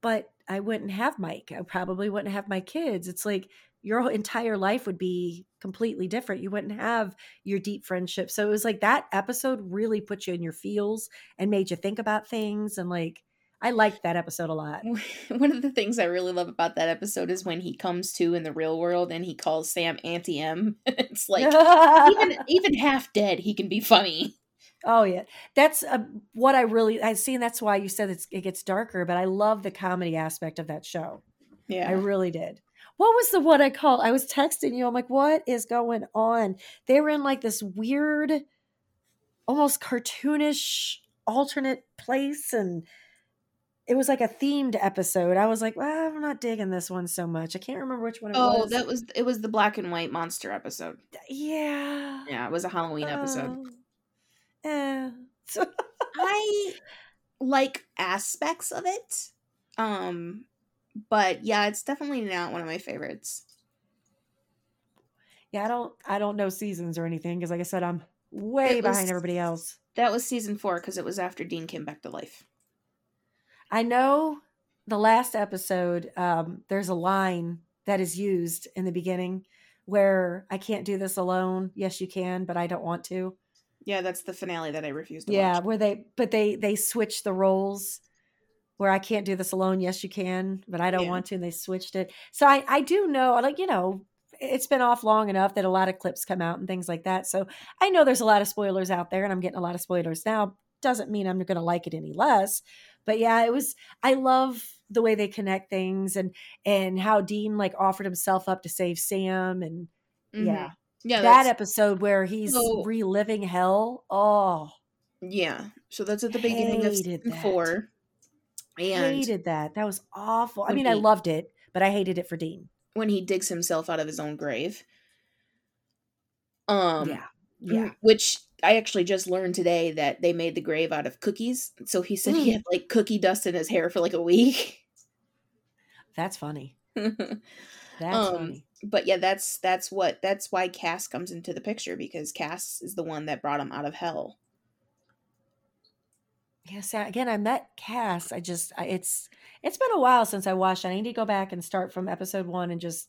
but I wouldn't have Mike. I probably wouldn't have my kids. It's like your entire life would be completely different. You wouldn't have your deep friendship. So it was like that episode really put you in your feels and made you think about things. And like, I liked that episode a lot. one of the things I really love about that episode is when he comes to in the real world and he calls Sam Auntie M. it's like even even half dead, he can be funny. oh yeah, that's uh, what I really I see. And that's why you said it's, it gets darker. But I love the comedy aspect of that show. Yeah, I really did. What was the one I called? I was texting you. I'm like, what is going on? They were in like this weird, almost cartoonish alternate place and it was like a themed episode. I was like, well, I'm not digging this one so much. I can't remember which one it was. oh, was. that was it was the black and white monster episode. Yeah. Yeah, it was a Halloween episode. Oh. Yeah. I like aspects of it. Um but yeah, it's definitely not one of my favorites. Yeah, I don't I don't know seasons or anything because like I said, I'm way It behind was- everybody else. That was season 4 cuz it was after Dean came back to life. I know the last episode, um, there's a line that is used in the beginning where I can't do this alone. Yes, you can, but I don't want to. Yeah, that's the finale that I refused to Yeah, watch. where they but they they switch the roles where I can't do this alone. Yes, you can, but I don't Yeah. want to. And they switched it. So I I do know, like you know, it's been off long enough that a lot of clips come out and things like that. So I know there's a lot of spoilers out there, and I'm getting a lot of spoilers now. Doesn't mean I'm going to like it any less. But yeah, it was. I love the way they connect things and and how Dean like offered himself up to save Sam and Mhm. yeah Yeah, that episode where he's So- reliving hell. Oh, yeah. So that's at the beginning of season that. 4. And hated that. That was awful. I mean, I loved it, but I hated it for Dean. when he digs himself out of his own grave. Um yeah, yeah. Which I actually just learned today that they made the grave out of cookies. So he said he Mm. had like cookie dust in his hair for like a week. That's funny. That's Um, funny. But yeah, that's that's what that's why Cass comes into the picture because Cass is the one that brought him out of hell. Yes. Again, I met Cass. I just, I, it's, it's been a while since I watched. it. I need to go back and start from episode one and just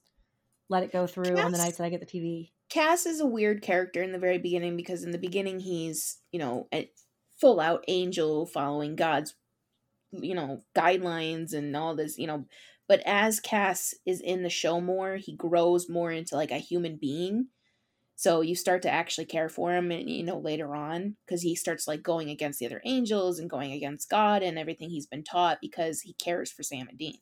let it go through on the nights that I get the TV. Cass is a weird character in the very beginning because in the beginning he's, you know, a full out angel following God's, you know, guidelines and all this, you know. But as Cass is in the show more, he grows more into like a human being. So you start to actually care for him, and you know later on, because he starts like going against the other angels and going against God and everything he's been taught because he cares for Sam and Dean.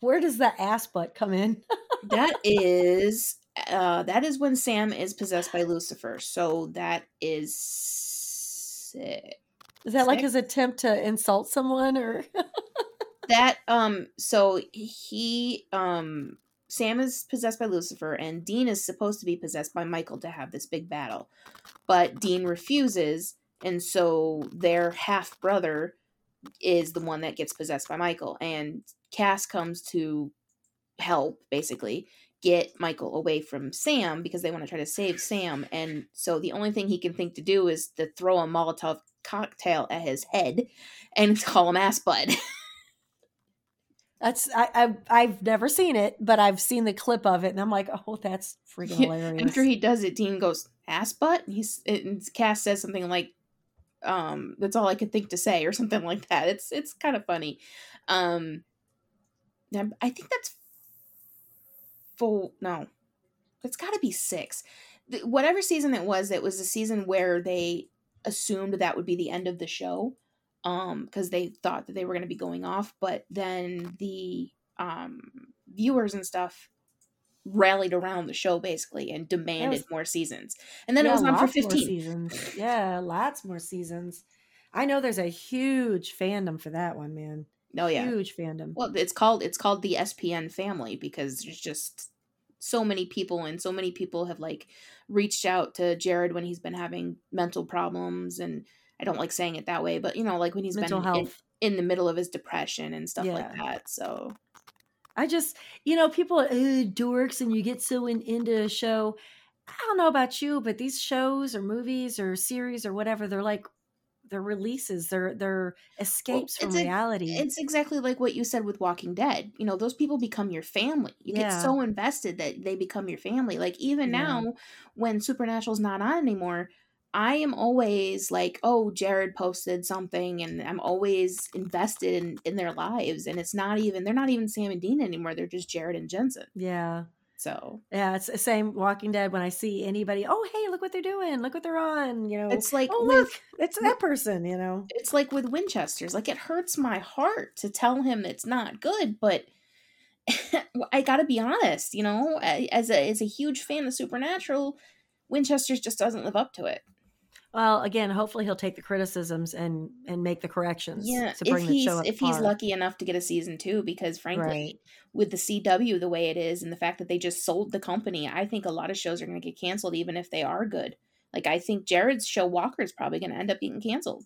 Where does the ass butt come in? that is uh that is when Sam is possessed by Lucifer. So that is. Is that like his attempt to insult someone or? that um so he um Sam is possessed by Lucifer and Dean is supposed to be possessed by Michael to have this big battle. But Dean refuses and so their half brother is the one that gets possessed by Michael and Cass comes to help basically get Michael away from Sam because they want to try to save Sam and so the only thing he can think to do is to throw a Molotov cocktail at his head and call him ass butt. That's I, I I've never seen it, but I've seen the clip of it, and I'm like, oh, that's freaking Yeah, hilarious. After he does it, Dean goes ass butt. And he's and Cass says something like, "Um, that's all I could think to say," or something like that. It's it's kind of funny. Um, I think that's full. No, it's got to be six. The, whatever season it was, it was the season where they assumed that would be the end of the show, um, because they thought that they were going to be going off. But then the um viewers and stuff rallied around the show basically and demanded was- more seasons. And then it was on for 15. seasons. Yeah, lots more seasons. I know there's a huge fandom for that one, man. Oh yeah. Huge fandom. Well, it's called it's called the SPN family because there's just so many people and so many people have like reached out to Jared when he's been having mental problems and I don't like saying it that way, but you know, like when he's Mental been in, in the middle of his depression and stuff like that. So I just, you know, people are "Ugh, dorks and you get so in, into a show. I don't know about you, but these shows or movies or series or whatever, they're like, they're releases, they're they're escapes from a- reality. it's exactly like what you said with Walking Dead. You know, those people become your family. You Yeah. get so invested that they become your family. Like even Yeah. now when Supernatural's not on anymore, I am always like, oh, Jared posted something and I'm always invested in, in their lives. And it's not even they're not even Sam and Dean anymore. They're just Jared and Jensen. yeah. So Yeah, it's the same Walking Dead when I see anybody, oh hey, look what they're doing, look what they're on, you know. it's like oh with look, it's that person, you know. it's like with Winchester's. Like it hurts my heart to tell him it's not good, but I gotta be honest, you know, as a as a huge fan of Supernatural, Winchester's just doesn't live up to it. Well, again, hopefully he'll take the criticisms and and make the corrections. Yeah, to if he's show up if he's lucky enough to get a season two, because frankly, Right. with the CW the way it is and the fact that they just sold the company, I think a lot of shows are going to get canceled, even if they are good. Like I think Jared's show Walker is probably going to end up getting canceled.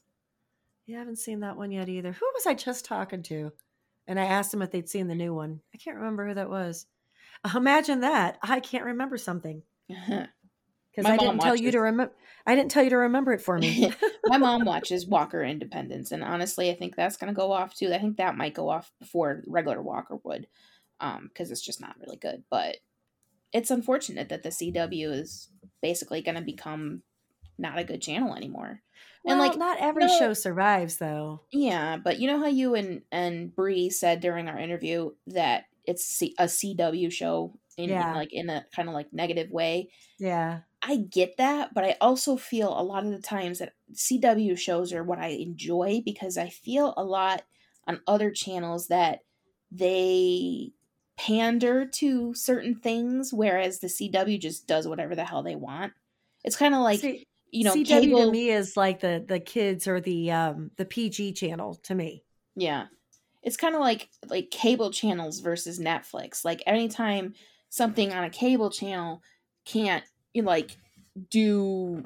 Yeah, I haven't seen that one yet either. Who was I just talking to? And I asked them if they'd seen the new one. I can't remember who that was. Imagine that. I can't remember something because My I mom didn't tell you to remember. I didn't tell you to remember it for me. My mom watches Walker Independence, and honestly, I think that's going to go off too. I think that might go off before regular Walker would, um, because it's just not really good. But it's unfortunate that the CW is basically going to become not a good channel anymore. well, and like, not every no- show survives, though. yeah, but you know how you and and Bree said during our interview that it's C- a CW show in Yeah. like in a kind of like negative way. Yeah, I get that, but I also feel a lot of the times that CW shows are what I enjoy because I feel a lot on other channels that they pander to certain things, whereas the CW just does whatever the hell they want. It's kind of like See, you know, CW cable. to me is like the the kids or the um the PG channel to me. Yeah. It's kind of like like cable channels versus Netflix. Like anytime something on a cable channel can't you like do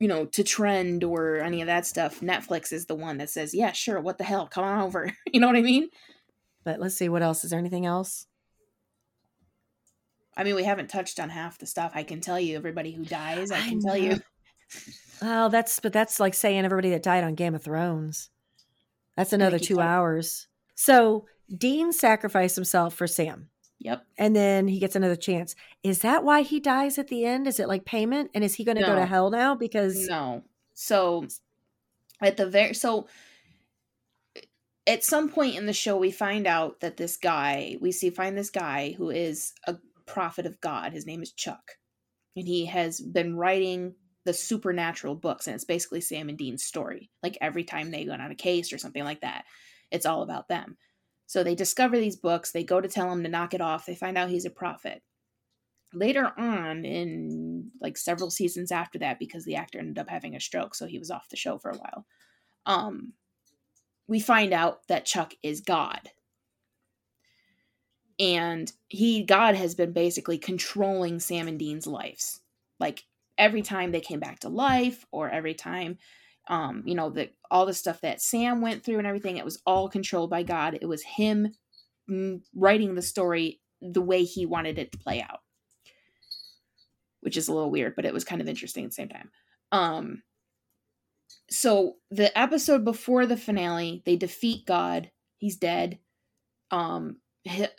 you know to trend or any of that stuff, Netflix is the one that says, "Yeah, sure, what the hell? Come on over." you know what I mean? But let's see what else. Is there anything else? I mean, we haven't touched on half the stuff. I can tell you everybody who dies, I I can tell you. Oh, that's but that's like saying everybody that died on Game of Thrones. That's another two hours. So Dean sacrificed himself for Sam, Yep. and then he gets another chance. Is that why he dies at the end? Is it like payment? And is he going to go to hell now? Because No. So at the very so at some point in the show we find out that this guy we see find this guy who is a prophet of God. His name is Chuck. And he has been writing the supernatural books and it's basically Sam and Dean's story. Like every time they go on a case or something like that, it's all about them. So they discover these books, they go to tell him to knock it off. They find out he's a prophet later on in like several seasons after that because the actor ended up having a stroke so he was off the show for a while um we find out that chuck is god and he god has been basically controlling sam and dean's lives like every time they came back to life or every time um you know the all the stuff that sam went through and everything it was all controlled by god it was him mm, writing the story the way he wanted it to play out which is a little weird, but it was kind of interesting at the same time. Um, so the episode before the finale, they defeat God. He's dead. Um,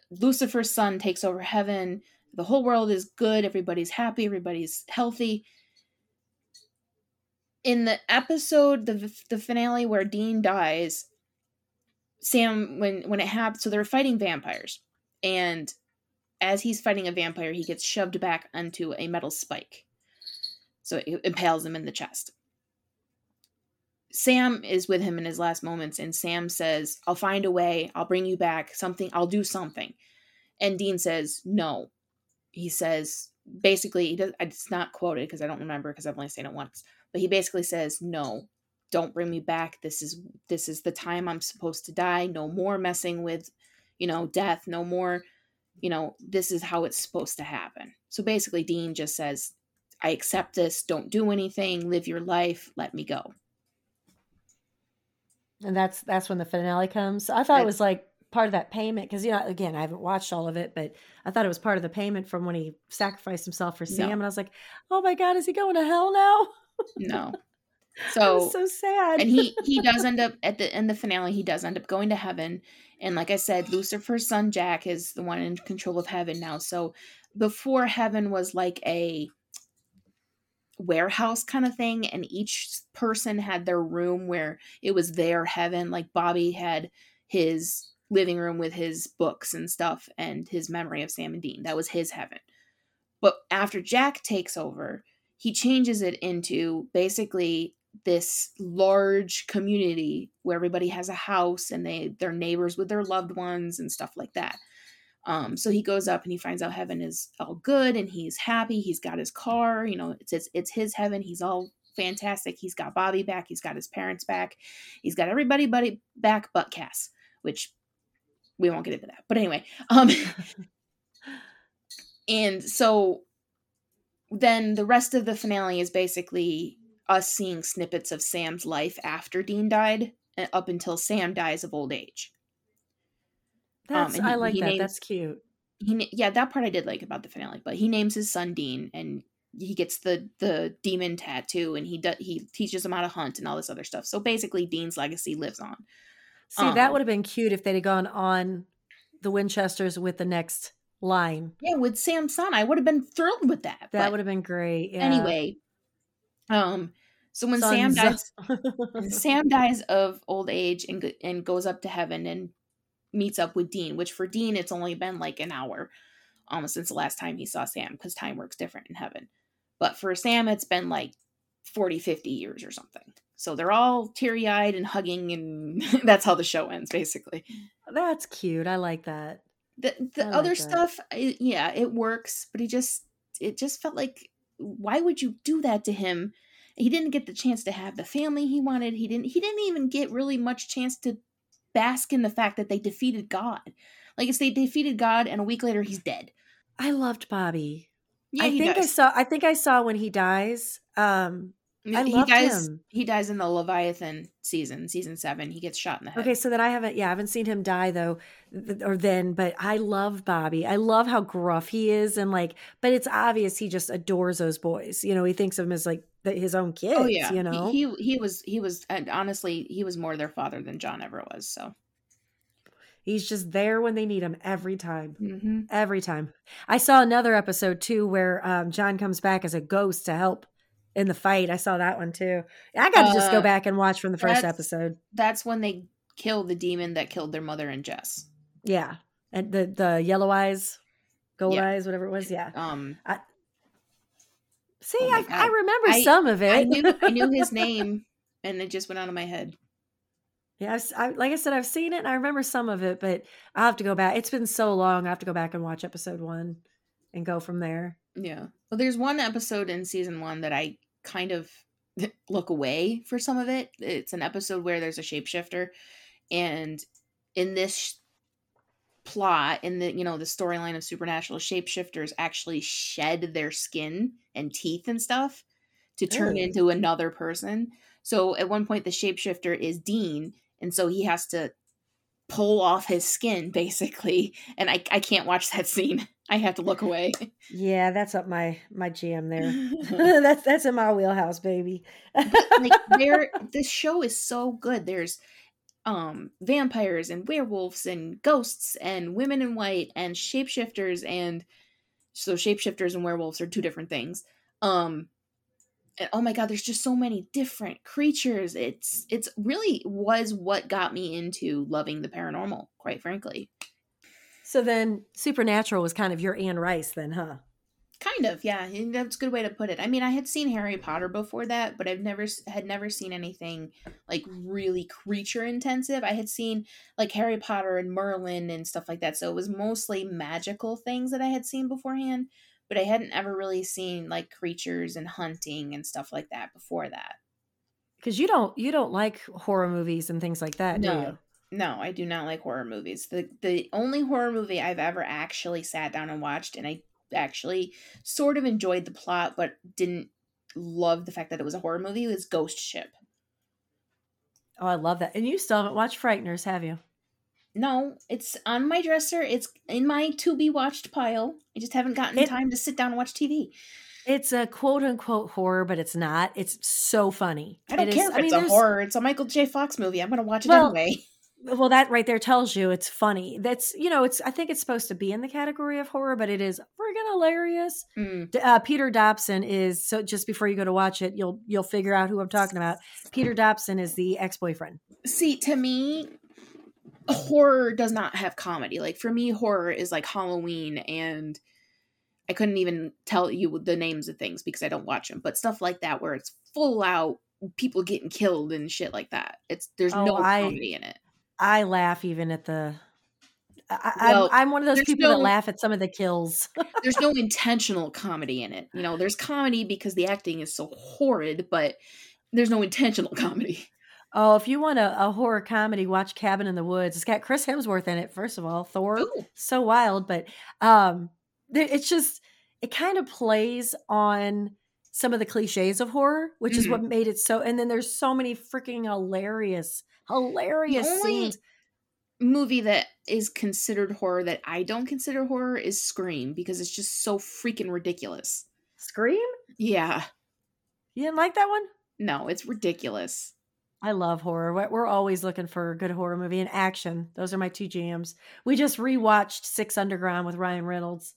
Lucifer's son takes over heaven. The whole world is good. Everybody's happy. Everybody's healthy. In the episode, the the finale where Dean dies, Sam when when it happens, so they're fighting vampires, and as he's fighting a vampire, he gets shoved back onto a metal spike. So it impales him in the chest. Sam is with him in his last moments, and Sam says, I'll find a way. I'll bring you back. Something, I'll do something. And Dean says, No. He says, basically, he does, it's not quoted because I don't remember because I've only seen it once, but he basically says, No, don't bring me back. This is this is the time I'm supposed to die. No more messing with, you know, death. No more you know, this is how it's supposed to happen. So basically, Dean just says, I accept this, don't do anything, live your life, let me go. and that's that's when the finale comes. I thought it It- was like part of that payment because you know again I haven't watched all of it, but I thought it was part of the payment from when he sacrificed himself for Sam, No. and I was like, oh my god, is he going to hell now? No. So, so sad. and he he does end up at the in the finale, he does end up going to heaven. And like I said, Lucifer's son Jack is the one in control of heaven now. So before heaven was like a warehouse kind of thing and each person had their room where it was their heaven like bobby had his living room with his books and stuff and his memory of sam and dean that was his heaven but after jack takes over he changes it into basically this large community where everybody has a house and they they're neighbors with their loved ones and stuff like that um, so he goes up and he finds out heaven is all good and he's happy. He's got his car, you know, it's it's, it's his heaven. He's all fantastic. He's got Bobby back. He's got his parents back. He's got everybody buddy back but Cass, which we won't get into that. But anyway, um and so then the rest of the finale is basically us seeing snippets of Sam's life after Dean died uh, up until Sam dies of old age. That's um, he, I like that. Names, That's cute. He yeah, that part I did like about the finale. But he names his son Dean, and he gets the the demon tattoo, and he does he teaches him how to hunt and all this other stuff. So basically, Dean's legacy lives on. See, um, that would have been cute if they'd have gone on the Winchesters with the next line. Yeah, with Sam's son, I would have been thrilled with that. That would have been great. Yeah. Anyway, um, so when Sons. Sam dies, Sam dies of old age and and goes up to heaven and meets up with Dean. Which for Dean, it's only been like an hour, almost since the last time he saw Sam, because time works different in heaven. But for Sam, it's been like 40, 50 years or something. So they're all teary eyed and hugging, and that's how the show ends, basically. That's cute. I like that. The the other like stuff, yeah, it works, but he just it just felt like why would you do that to him? He didn't get the chance to have the family he wanted. He didn't he didn't even get really much chance to bask in the fact that they defeated God. Like it's they defeated God and a week later he's dead. I loved Bobby. Yeah, I think does. I saw I think I saw when he dies. Um I he dies. Him. He dies in the Leviathan season, season seven. He gets shot in the head. Okay, so then I haven't. Yeah, I haven't seen him die though, or then. But I love Bobby. I love how gruff he is, and like. But it's obvious he just adores those boys. You know, he thinks of them as like his own kids. Oh yeah, you know. He he, he was he was and honestly he was more their father than John ever was. So. He's just there when they need him every time. Mm-hmm. Every time. I saw another episode too where um, John comes back as a ghost to help in the fight. I saw that one too. I got to just go uh, back and watch from the first episode. That's when they kill the demon that killed their mother and Jess. Yeah, and the the yellow eyes, gold yeah. eyes, whatever it was. Yeah. Um. I, see, oh I, I remember I, some of it. I knew I knew his name, and it just went out of my head. Yeah, I, like I said, I've seen it and I remember some of it, but I have to go back. It's been so long. I have to go back and watch episode one and go from there. Yeah. Well, there's one episode in season one that I kind of look away for some of it. It's an episode where there's a shapeshifter, and in this plot, in the you know the storyline of supernatural, shapeshifters actually shed their skin and teeth and stuff to turn Ooh. into another person. So at one point, the shapeshifter is Dean, and so he has to pull off his skin basically and I, I can't watch that scene i have to look away. Yeah that's up my my jam there. That's that's in my wheelhouse baby. Like there this show is so good. There's um vampires and werewolves and ghosts and women in white and shapeshifters and so shapeshifters and werewolves are two different things. Um and oh my god there's just so many different creatures. It's it's really was what got me into loving the paranormal quite frankly so then supernatural was kind of your anne rice then huh kind of yeah that's a good way to put it i mean i had seen harry potter before that but i've never had never seen anything like really creature intensive i had seen like harry potter and merlin and stuff like that so it was mostly magical things that i had seen beforehand but I hadn't ever really seen like creatures and hunting and stuff like that before that. Because you don't you don't like horror movies and things like that, no. do you? No, I do not like horror movies. The the only horror movie I've ever actually sat down and watched and I actually sort of enjoyed the plot but didn't love the fact that it was a horror movie was Ghost Ship. Oh, I love that. And you still haven't watched Frighteners, have you? No, it's on my dresser. It's in my to be watched pile. I just haven't gotten it, time to sit down and watch TV. It's a quote unquote horror, but it's not. It's so funny. I don't it care is, if it's mean, a horror. It's a Michael J. Fox movie. I'm going to watch it well, anyway. Well, that right there tells you it's funny. That's you know, it's I think it's supposed to be in the category of horror, but it is friggin' hilarious. Mm. Uh, Peter Dobson is so. Just before you go to watch it, you'll you'll figure out who I'm talking about. Peter Dobson is the ex boyfriend. See, to me, horror does not have comedy. Like for me, horror is like Halloween, and I couldn't even tell you the names of things because I don't watch them. But stuff like that, where it's full out people getting killed and shit like that. It's there's oh, no I, comedy in it. I laugh even at the. I, Well, I'm I'm one of those people that laugh at some of the kills. there's no intentional comedy in it. You know, there's comedy because the acting is so horrid, but there's no intentional comedy. oh, if you want a, a horror comedy, watch Cabin in the Woods. It's got Chris Hemsworth in it. First of all, Thor, Ooh. so wild, but um, it's just it kind of plays on some of the cliches of horror, which is Mhm. what made it so. And then there's so many freaking hilarious, hilarious only- scenes. Movie that is considered horror that I don't consider horror is Scream because it's just so freaking ridiculous. Scream? Yeah. You didn't like that one? No, it's ridiculous. I love horror. We're we're always looking for a good horror movie and action. Those are my two jams. We just rewatched Six Underground with Ryan Reynolds.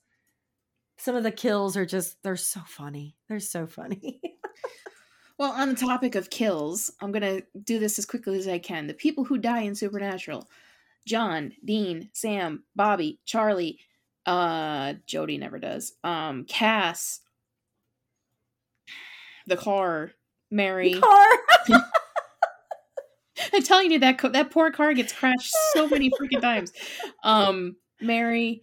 Some of the kills are just they're so funny. They're so funny. Well, on the topic of kills, I'm gonna do this as quickly as I can. The people who die in Supernatural: John, Dean, Sam, Bobby, Charlie, uh, Jody never does. Um, Cass, the car, Mary. Car. I'm telling you that co- that poor car gets crashed so many freaking times. Um, Mary.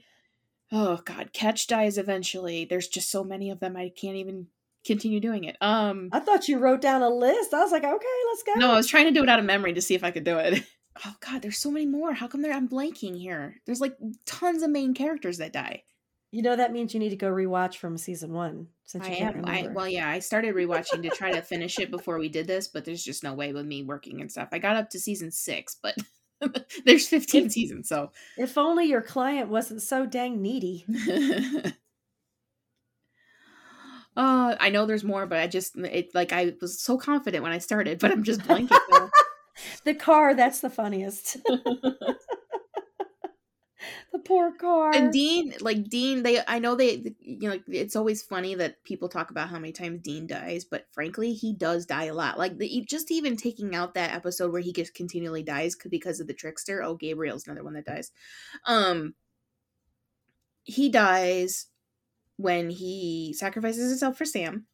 Oh God, Ketch dies eventually. There's just so many of them. I can't even continue doing it. Um, I thought you wrote down a list. I was like, okay, let's go. no, I was trying to do it out of memory to see if I could do it. Oh God, there's so many more. How come there? I'm blanking here. There's like tons of main characters that die. You know that means you need to go rewatch from season one since I can't am. I, well, yeah, I started rewatching to try to finish it before we did this, but there's just no way with me working and stuff. I got up to season six, but there's 15 seasons, so. if only your client wasn't so dang needy. uh, I know there's more, but I just it like I was so confident when I started, but I'm just blanking. The car, that's the funniest. the poor car. and Dean, like Dean, they I know they you know it's always funny that people talk about how many times Dean dies, but frankly, he does die a lot. Like the, just even taking out that episode where he just continually dies because of the trickster. Oh, Gabriel's another one that dies. Um, he dies when he sacrifices himself for Sam.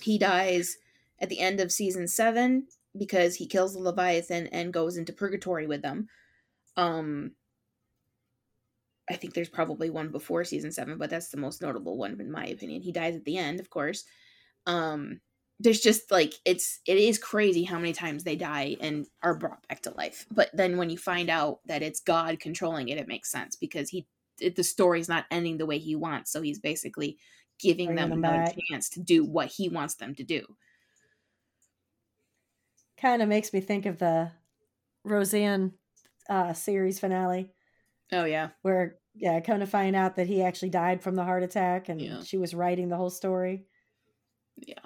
He dies at the end of season seven because he kills the Leviathan and goes into purgatory with them. Um, I think there's probably one before season seven, but that's the most notable one in my opinion. He dies at the end, of course. Um, there's just like it's it is crazy how many times they die and are brought back to life. But then when you find out that it's God controlling it, it makes sense because he it, the story's not ending the way he wants, so he's basically giving them them another back. chance to do what he wants them to do. kind of makes me think of the Roseanne uh, series finale Oh yeah, where, yeah, come to find out that he actually died from the heart attack and Yeah. she was writing the whole story. yeah.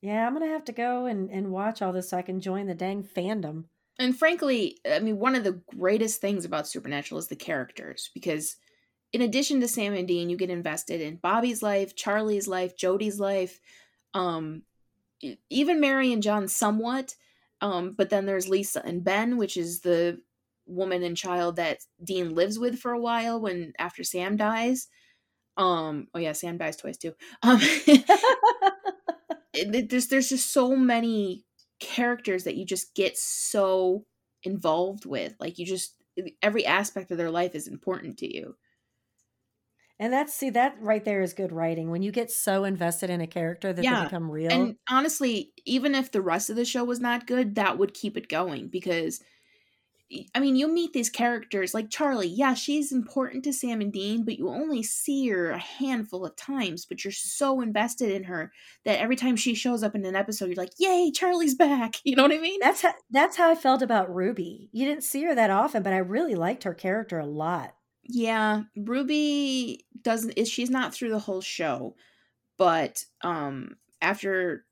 Yeah, I'm to have to go and, and watch all this so I can join the dang fandom. And frankly, I mean, one of the greatest things about Supernatural is the characters because in addition to Sam and Dean, you get invested in Bobby's life, Charlie's life, Jody's life, um, even Mary and John somewhat. Um, but then there's Lisa and Ben, which is the woman and child that Dean lives with for a while when after Sam dies. Um, oh yeah, Sam dies twice too. Um, there's there's just so many characters that you just get so involved with like you just every aspect of their life is important to you And that's, see, that right there is good writing. When you get so invested in a character that Yeah, they become real. and honestly even if the rest of the show was not good that would keep it going because I mean, you'll meet these characters like Charlie. Yeah, she's important to Sam and Dean, but you only see her a handful of times. But you're so invested in her that every time she shows up in an episode, you're like, "Yay, Charlie's back!" You know what I mean? That's how that's how I felt about Ruby. You didn't see her that often, but I really liked her character a lot. Yeah, Ruby doesn't is she's not through the whole show, but um after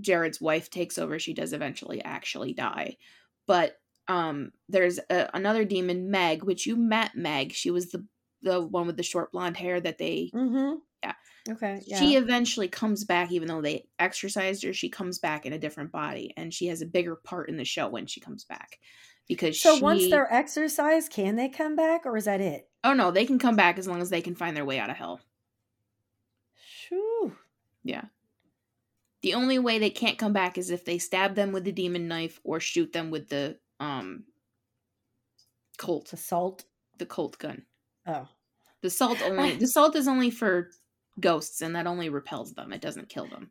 Jared's wife takes over, she does eventually actually die. But um there's a, another demon, Meg, which you met Meg. She was the the one with the short blonde hair that they Mm-hmm. Yeah. Okay. Yeah. she eventually comes back even though they exorcised her, she comes back in a different body and she has a bigger part in the show when she comes back. Because so she, once they're exorcised, can they come back, or is that it? Oh no, they can come back as long as they can find their way out of hell. Shoo. Yeah. The only way they can't come back is if they stab them with the demon knife or shoot them with the um Colt. The salt the Colt gun. Oh, The salt only the salt is only for ghosts and that only repels them. It doesn't kill them.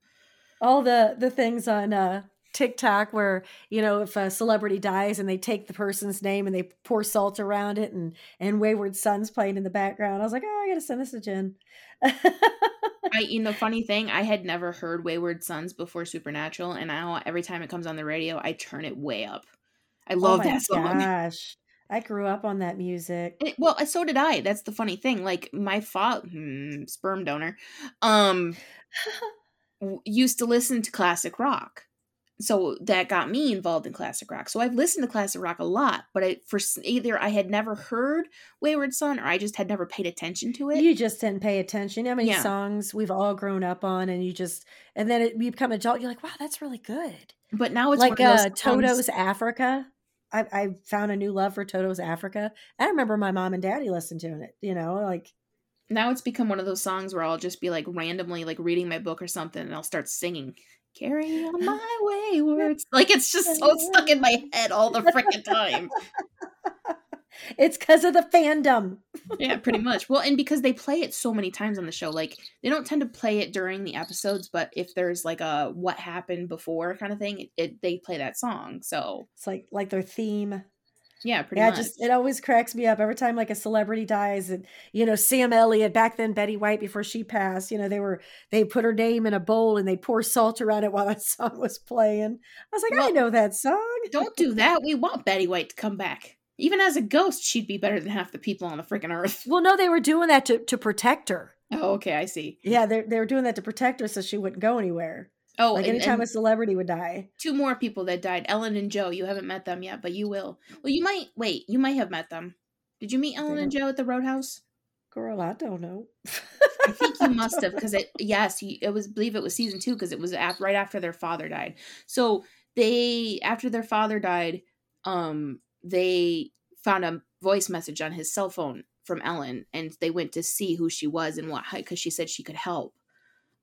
all the the things on uh TikTok where you know if a celebrity dies and they take the person's name and they pour salt around it and and Wayward Son's playing in the background. I was like, oh, I gotta send this to Gen. I you know funny thing, I had never heard Wayward Sons before Supernatural and now every time it comes on the radio, I turn it way up. I love oh my that song. gosh, I grew up on that music. It- well, so did I. That's the funny thing. Like my father, hmm, sperm donor, um, used to listen to classic rock. So that got me involved in classic rock. So I've listened to classic rock a lot, but I for either I had never heard Wayward Son or I just had never paid attention to it. You just didn't pay attention. How many Yeah. songs we've all grown up on, and you just and then it, you become adult. You're like, wow, that's really good. but now it's like one of those uh, Toto's Africa. I, I found a new love for Toto's Africa. I remember my mom and daddy listened to it. You know, like now it's become one of those songs where I'll just be like randomly like reading my book or something and I'll start singing carry on my waywards like it's just so stuck in my head all the freaking time it's because of the fandom. yeah pretty much. Well and because they play it so many times on the show like they don't tend to play it during the episodes but if there's like a what happened before kind of thing it, it they play that song so. It's like like their theme. yeah pretty yeah, much. just it always cracks me up. Every time like a celebrity dies and you know Sam Elliott back then Betty White before she passed you know they were they put her name in a bowl and they pour salt around it while that song was playing. I was like I know that song. Don't do that. We want betty white to come back even as a ghost she'd be better than half the people on the freaking earth. Well no they were doing that to to protect her. Oh okay i see. Yeah they they were doing that to protect her so she wouldn't go anywhere. Oh like and- anytime and- a celebrity would die. two more people that died ellen and jo. You haven't met them yet but you will. Well you might wait you might have met them. Did you meet ellen and jo at the roadhouse? Girl I don't know. I think you must have because it yes it was believe it was season two because it was af- right after their father died. So they after their father died um they found a voice message on his cell phone from ellen and they went to see who she was and what because she said she could help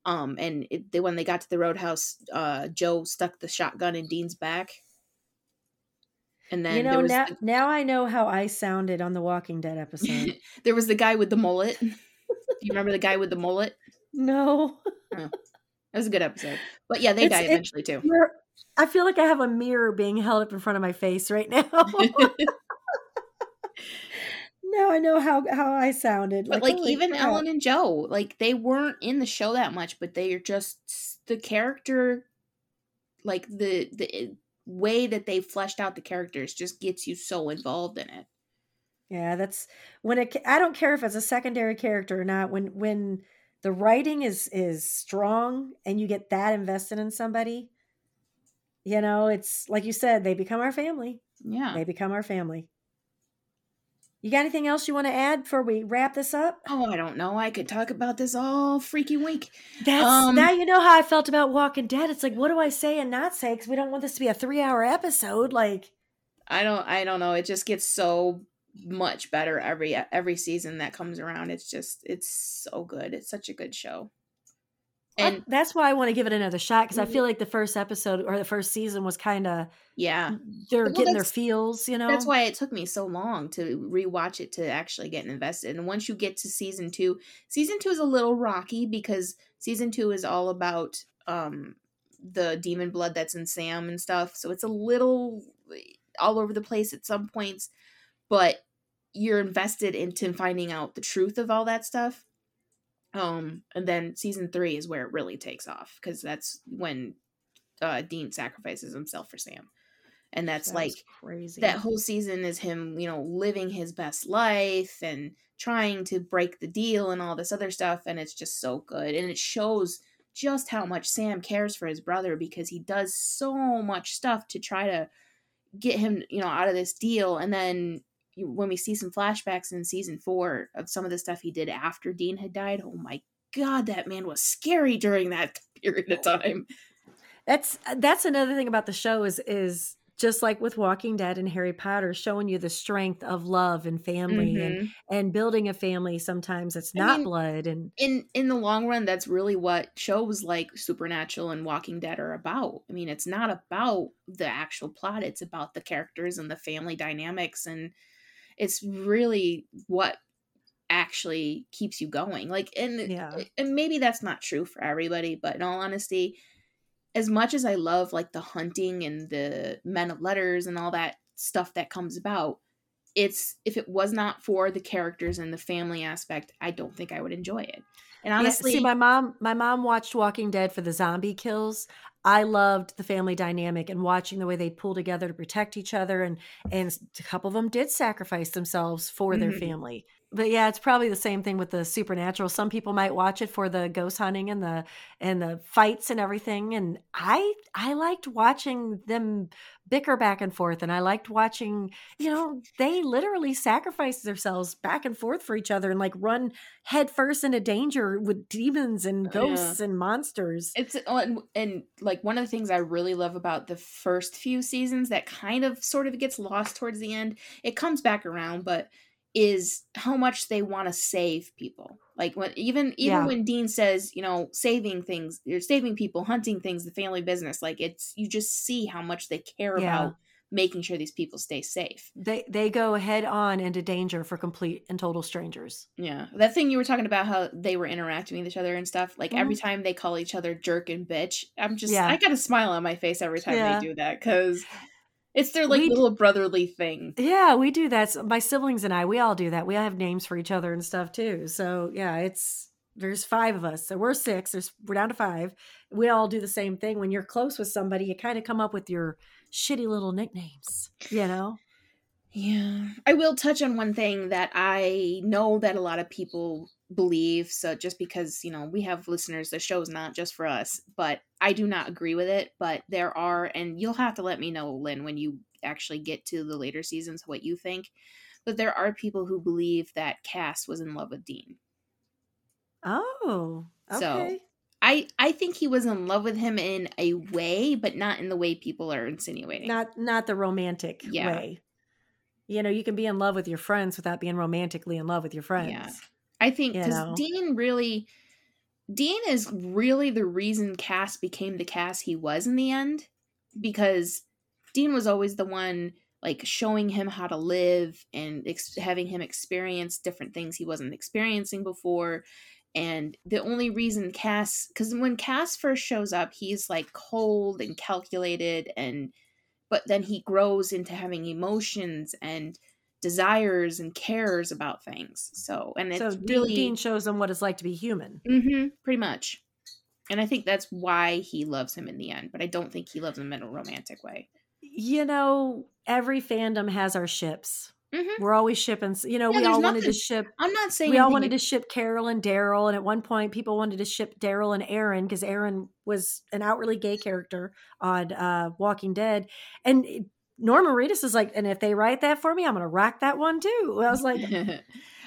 um and it, they, when they got to the roadhouse uh jo stuck the shotgun in dean's back and then you know there was now the- now I know how I sounded on the Walking Dead episode there was the guy with the mullet. Do you remember the guy with the mullet? no That was a good episode. But yeah, they It's- die eventually too. I feel like I have a mirror being held up in front of my face right now. now I know how how I sounded. but like holy even crap. Ellen and Jo, like they weren't in the show that much, but they are just the character like the the eh, way that they fleshed out the characters just gets you so involved in it. Yeah, that's when it. I don't care if it's a secondary character or not. When when the writing is is strong and you get that invested in somebody, you know, it's like you said, they become our family. Yeah. They become our family. You got anything else you want to add before we wrap this up? Oh, I don't know. I could talk about this all freaky week. That's Um, now you know how I felt about Walking Dead. It's like, what do I say and not say? Because we don't want this to be a three-hour episode. Like, I don't I don't know. It just gets so much better every every season that comes around. It's just it's so good. It's such a good show. And And that's why I want to give it another shot because I Mhm. feel like the first episode or the first season was kind of yeah, they're Well, getting their feels. You know, that's why it took me so long to rewatch it to actually get invested. And once you get to season 2, season 2 is a little rocky because season 2 is all about um the demon blood that's in Sam and stuff. So it's a little all over the place at some points, but you're invested into finding out the truth of all that stuff. Um, and then season three is where it really takes off because that's when uh, Dean sacrifices himself for Sam, and that's That like crazy. that whole season is him, you know, living his best life and trying to break the deal and all this other stuff, and it's just so good, and it shows just how much Sam cares for his brother because he does so much stuff to try to get him, you know, out of this deal, and then when we see some flashbacks in season four of some of the stuff he did after Dean had died, oh my god, that man was scary during that period of time. That's uh, that's another thing about the show is is just like with Walking Dead and Harry Potter, showing you the strength of love and family and Mhm. and building a family. Sometimes it's I not mean, blood and in in the long run that's really what shows like supernatural and walking dead are about i mean it's not about the actual plot it's about the characters and the family dynamics and it's really what actually keeps you going like and Yeah. and maybe that's not true for everybody but in all honesty as much as i love like the hunting and the men of letters and all that stuff that comes about it's if it was not for the characters and the family aspect i don't think i would enjoy it and Yeah, honestly see, my mom, my mom watched Walking Dead for the zombie kills. I loved the family dynamic and watching the way they pull together to protect each other, and and a couple of them did sacrifice themselves for their Mhm. family. But yeah, it's probably the same thing with the supernatural. Some people might watch it for the ghost hunting and the and the fights and everything. And I I liked watching them bicker back and forth, and I liked watching. You know, they literally sacrifice themselves back and forth for each other and like run headfirst into danger with demons and oh, Yeah. ghosts and monsters. It's oh, and, and like one of the things I really love about the first few seasons that kind of sort of gets lost towards the end. It comes back around, but is how much they want to save people. Like when even even Yeah. when Dean says, you know, saving things, you're saving people, hunting things, the family business. Like it's you just see how much they care Yeah. about making sure these people stay safe. They they go head on into danger for complete and total strangers. Yeah, that thing you were talking about, how they were interacting with each other and stuff. Like every Mhm. time they call each other jerk and bitch, I'm just Yeah. I got a smile on my face every time they do that because it's their like We little brotherly thing. Yeah, we do that. So My siblings and I, we all do that. We all have names for each other and stuff too. So yeah, it's there's five of us. So we're six. There's we're down to five. We all do the same thing. When you're close with somebody, you kind of come up with your shitty little nicknames. You know? Yeah, I will touch on one thing that I know that a lot of people believe. So just because you know we have listeners, the show's not just for us, but I do not agree with it. But there are, and you'll have to let me know, Lynn, when you actually get to the later seasons, what you think. But there are people who believe that Cass was in love with Dean. Oh, So, okay. I I think he was in love with him in a way, but not in the way people are insinuating. not not the romantic Yeah. way. You know, you can be in love with your friends without being romantically in love with your friends. I think because? Dean really, Dean is really the reason Cass became the Cass he was in the end, because Dean was always the one like showing him how to live and ex- having him experience different things he wasn't experiencing before. And the only reason Cass, because when Cass first shows up, he's like cold and calculated, and but then he grows into having emotions and desires and cares about things. So, and it's So really Dean shows them what it's like to be human. hmm pretty much. And I think that's why he loves him in the end, but I don't think he loves him in a romantic way. You know, every fandom has our ships. Mhm. We're always shipping. You know, Yeah, we all wanted to ship. I'm not saying We all wanted to ship Carol and Daryl, and at one point, people wanted to ship Daryl and Aaron because Aaron was an outwardly gay character on uh, Walking Dead, and Norman Reedus is like, and if they write that for me, I'm going to rock that one too. I was like, you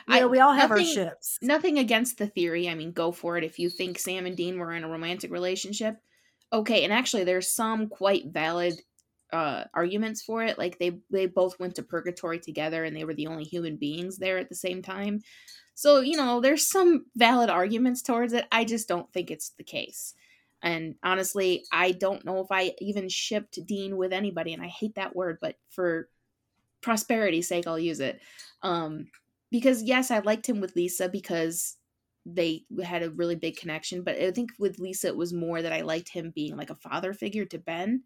know, we all have our ships. Nothing against the theory. I mean, go for it. If you think Sam and Dean were in a romantic relationship, okay. And actually, there's some quite valid uh, arguments for it. Like they they both went to purgatory together, and they were the only human beings there at the same time. So you know, there's some valid arguments towards it. I just don't think it's the case. And honestly, I don't know if I even shipped Dean with anybody, and I hate that word, but for prosperity's sake, I'll use it. Um, because yes, I liked him with Lisa because they had a really big connection, but I think with Lisa it was more that I liked him being like a father figure to Ben.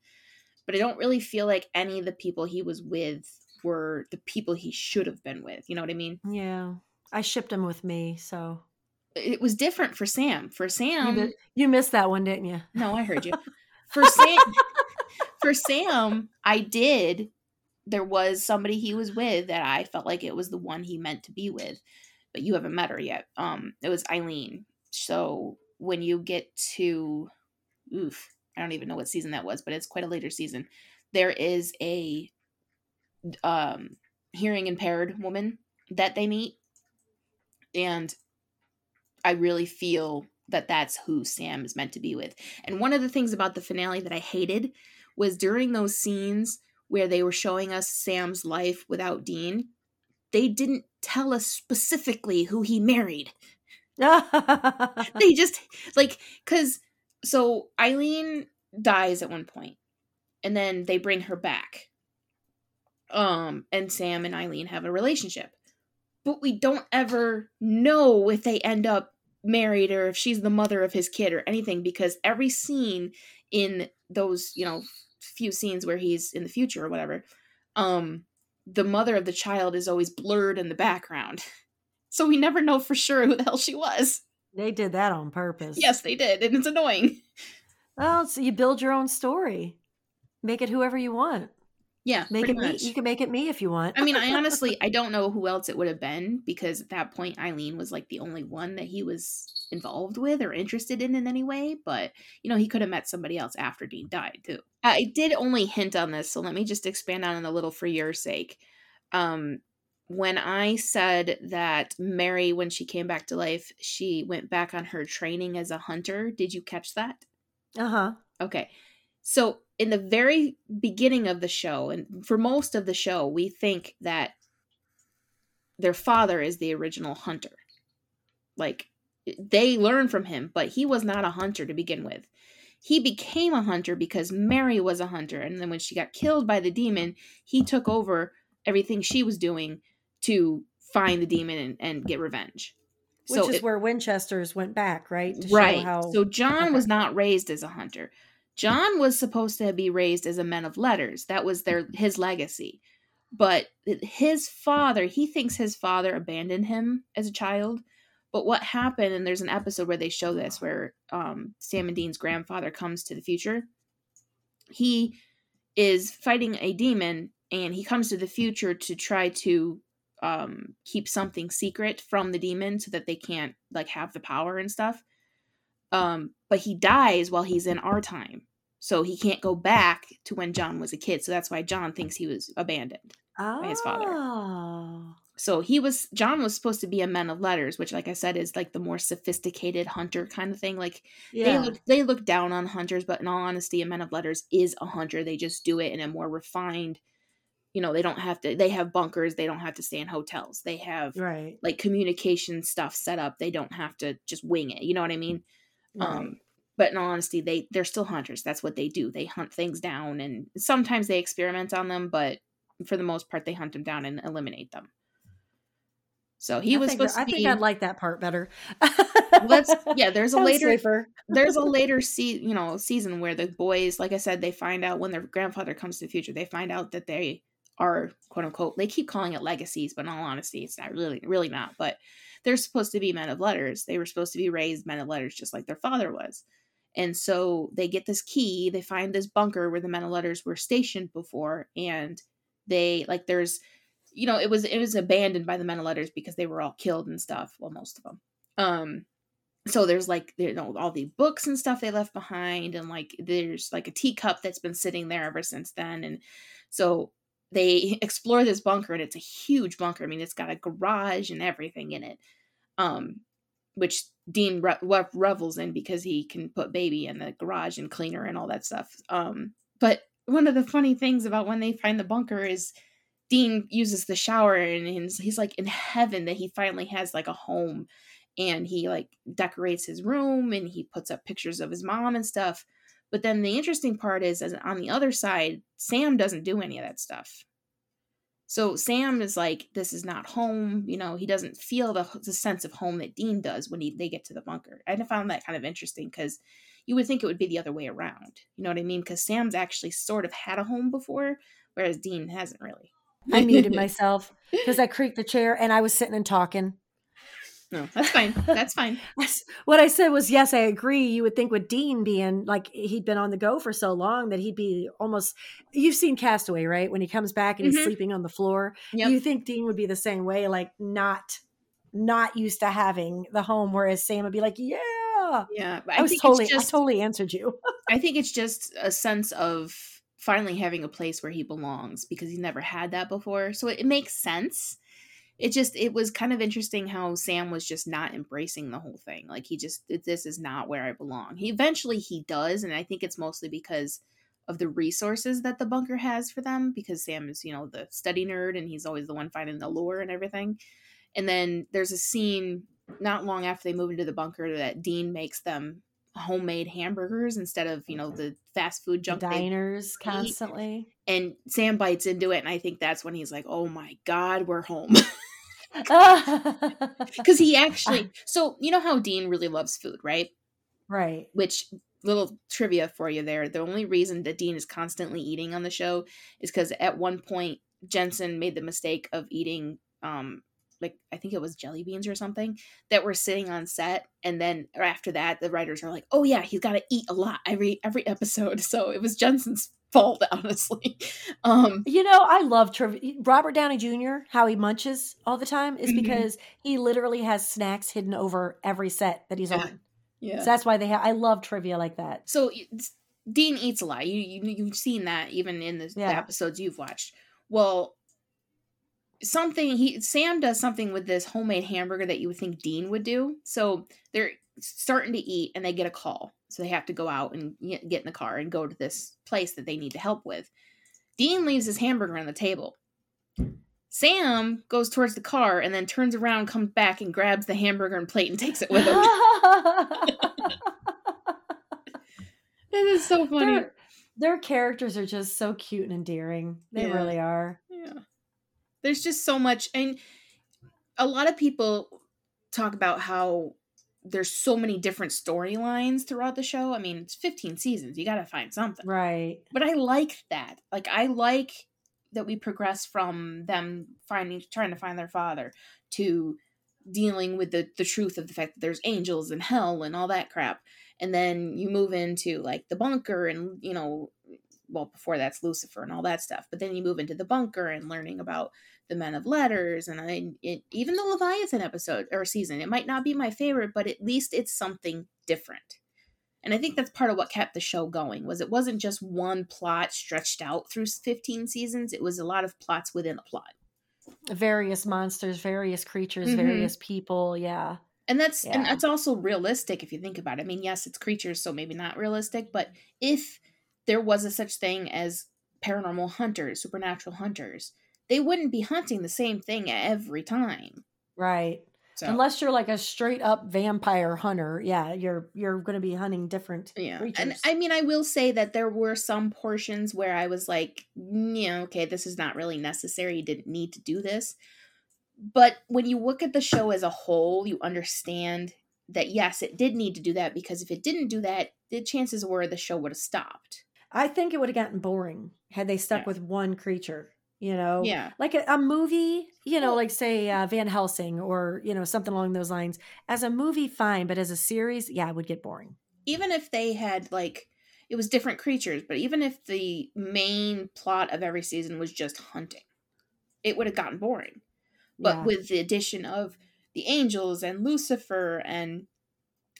But I don't really feel like any of the people he was with were the people he should have been with. You know what I mean? Yeah, I shipped him with me, so It was different for Sam. For you, Sam, you missed that one, didn't you? no, I heard you. For Sam, for Sam, I did. There was somebody he was with that I felt like it was the one he meant to be with, but you haven't met her yet. Um, it was Eileen. So when you get to, oof, I don't even know what season that was, but it's quite a later season. There is a um hearing impaired woman that they meet, and I really feel that that's who Sam is meant to be with. And one of the things about the finale that I hated was during those scenes where they were showing us Sam's life without Dean, they didn't tell us specifically who he married. They just like cuz so Eileen dies at one point and then they bring her back. Um, and Sam and Eileen have a relationship. But we don't ever know if they end up married or if she's the mother of his kid or anything because every scene in those, you know, few scenes where he's in the future or whatever, um, the mother of the child is always blurred in the background. So we never know for sure who the hell she was. They did that on purpose. Yes, they did, and it's annoying. Well, so you build your own story. Make it whoever you want. Yeah, Make it much. me. You can make it me if you want. I mean, I honestly I don't know who else it would have been because at that point Eileen was like the only one that he was involved with or interested in in any way. But you know, he could have met somebody else after Dean died too. I did only hint on this, so let me just expand on it a little for your sake. Um, when I said that Mary, when she came back to life, she went back on her training as a hunter. Did you catch that? Uh huh. Okay. So, in the very beginning of the show, and for most of the show, we think that their father is the original hunter. Like, they learn from him, but he was not a hunter to begin with. He became a hunter because Mary was a hunter. And then when she got killed by the demon, he took over everything she was doing to find the demon and, and get revenge. Which so is it- where Winchester's went back, right? To right. Show how, So John okay. was not raised as a hunter. John was supposed to be raised as a man of letters. That was their his legacy. But his father, he thinks his father abandoned him as a child. But what happened, and there's an episode where they show this, where um, Sam and Dean's grandfather comes to the future. He is fighting a demon, and he comes to the future to try to um, keep something secret from the demon so that they can't like have the power and stuff. Um, but he dies while he's in our time, so he can't go back to when John was a kid. So that's why John thinks he was abandoned. oh. his father. So he was John was supposed to be a man of letters, which, like I said, is like the more sophisticated hunter kind of thing. Like Yeah. they look they look down on hunters, but in all honesty, a man of letters is a hunter. They just do it in a more refined. You know, they don't have to. They have bunkers. They don't have to stay in hotels. They have right. like communication stuff set up. They don't have to just wing it. You know what I mean? Right. Um, but in all honesty, they they're still hunters. That's what they do. They hunt things down, and sometimes they experiment on them, but for the most part, they hunt them down and eliminate them. So he I was supposed I to think be. I'd like that part better. Let's yeah. There's a later there's a later se- you know season where the boys, like I said, they find out when their grandfather comes to the future. They find out that they are quote unquote. They keep calling it legacies, but in all honesty, it's not really really not. But they're supposed to be men of letters. They were supposed to be raised men of letters, just like their father was. And so they get this key. They find this bunker where the men of letters were stationed before, and they like there's you know it was it was abandoned by the men of letters because they were all killed and stuff well most of them um so there's like you know all the books and stuff they left behind and like there's like a teacup that's been sitting there ever since then and so they explore this bunker and it's a huge bunker i mean it's got a garage and everything in it um which dean re- re- revels in because he can put baby in the garage and cleaner and all that stuff um but one of the funny things about when they find the bunker is Dean uses the shower and he's, he's like in heaven that he finally has like a home and he like decorates his room and he puts up pictures of his mom and stuff. But then the interesting part is as on the other side, Sam doesn't do any of that stuff. So Sam is like, this is not home. You know, he doesn't feel the, the sense of home that Dean does when he, they get to the bunker. And I found that kind of interesting because you would think it would be the other way around. You know what I mean? Because Sam's actually sort of had a home before, whereas Dean hasn't really. I muted myself because I creaked the chair and I was sitting and talking. No, that's fine. That's fine. What I said was, yes, I agree. You would think with Dean being like he'd been on the go for so long that he'd be almost. You've seen Castaway, right? When he comes back and he's Mhm. sleeping on the floor, Yep. you think Dean would be the same way, like not not used to having the home, whereas Sam would be like, yeah. yeah, but I, was totally, just, I totally answered you. I think it's just a sense of finally having a place where he belongs because he never had that before. So it, it makes sense. It just it was kind of interesting how Sam was just not embracing the whole thing. Like he just this is not where I belong. He eventually he does, and I think it's mostly because of the resources that the bunker has for them because Sam is, you know, the study nerd and he's always the one finding the lore and everything. And then there's a scene not long after they move into the bunker that Dean makes them homemade hamburgers instead of you know the fast food junk diners constantly. And Sam bites into it, and I think that's when he's like, "Oh my god, we're home." Because he actually, so you know how Dean really loves food, right? Right. Which little trivia for you there. The only reason that Dean is constantly eating on the show is because at one point Jensen made the mistake of eating um like I think it was jelly beans or something that were sitting on set, and then after that, the writers are like, "Oh yeah, he's got to eat a lot every every episode." So it was Jensen's fault, honestly. Um, you know, I love trivia. Robert Downey Jr. How he munches all the time is mm-hmm. because he literally has snacks hidden over every set that he's yeah. on. Yeah, so that's why they have. I love trivia like that. So Dean eats a lot. You, you you've seen that even in the, yeah. the episodes you've watched. Well, something he Sam does something with this homemade hamburger that you would think Dean would do. So they're starting to eat and they get a call. So they have to go out and get in the car and go to this place that they need to help with. Dean leaves his hamburger on the table. Sam goes towards the car and then turns around, comes back, and grabs the hamburger and plate and takes it with him. this is so funny. Their, their, characters are just so cute and endearing. They yeah. really are. There's just so much. And a lot of people talk about how there's so many different storylines throughout the show. I mean, it's 15 seasons. You got to find something. Right. But I like that. Like I like that we progress from them finding trying to find their father to dealing with the the truth of the fact that there's angels and hell and all that crap. And then you move into like the bunker and you know well before that's Lucifer and all that stuff. But then you move into the bunker and learning about the Men of Letters, and I it, even the Leviathan episode or season. It might not be my favorite, but at least it's something different. And I think that's part of what kept the show going was it wasn't just one plot stretched out through 15 seasons. It was a lot of plots within a plot. Various monsters, various creatures, mm-hmm. various people, yeah. And that's yeah. and that's also realistic if you think about it. I mean, yes, it's creatures, so maybe not realistic, but if there was a such thing as paranormal hunters, supernatural hunters, they wouldn't be hunting the same thing every time. Right. So. Unless you're like a straight up vampire hunter, yeah, you're you're going to be hunting different yeah. creatures. And I mean, I will say that there were some portions where I was like, yeah, okay, this is not really necessary. You didn't need to do this. But when you look at the show as a whole, you understand that yes, it did need to do that because if it didn't do that, the chances were the show would have stopped. I think it would have gotten boring had they stuck yeah. with one creature you know yeah. like a, a movie you know like say uh, van helsing or you know something along those lines. As a movie fine but as a series yeah it would get boring. Even if they had like it was different creatures but even if the main plot of every season was just hunting it would have gotten boring. But yeah. with the addition of the angels and lucifer and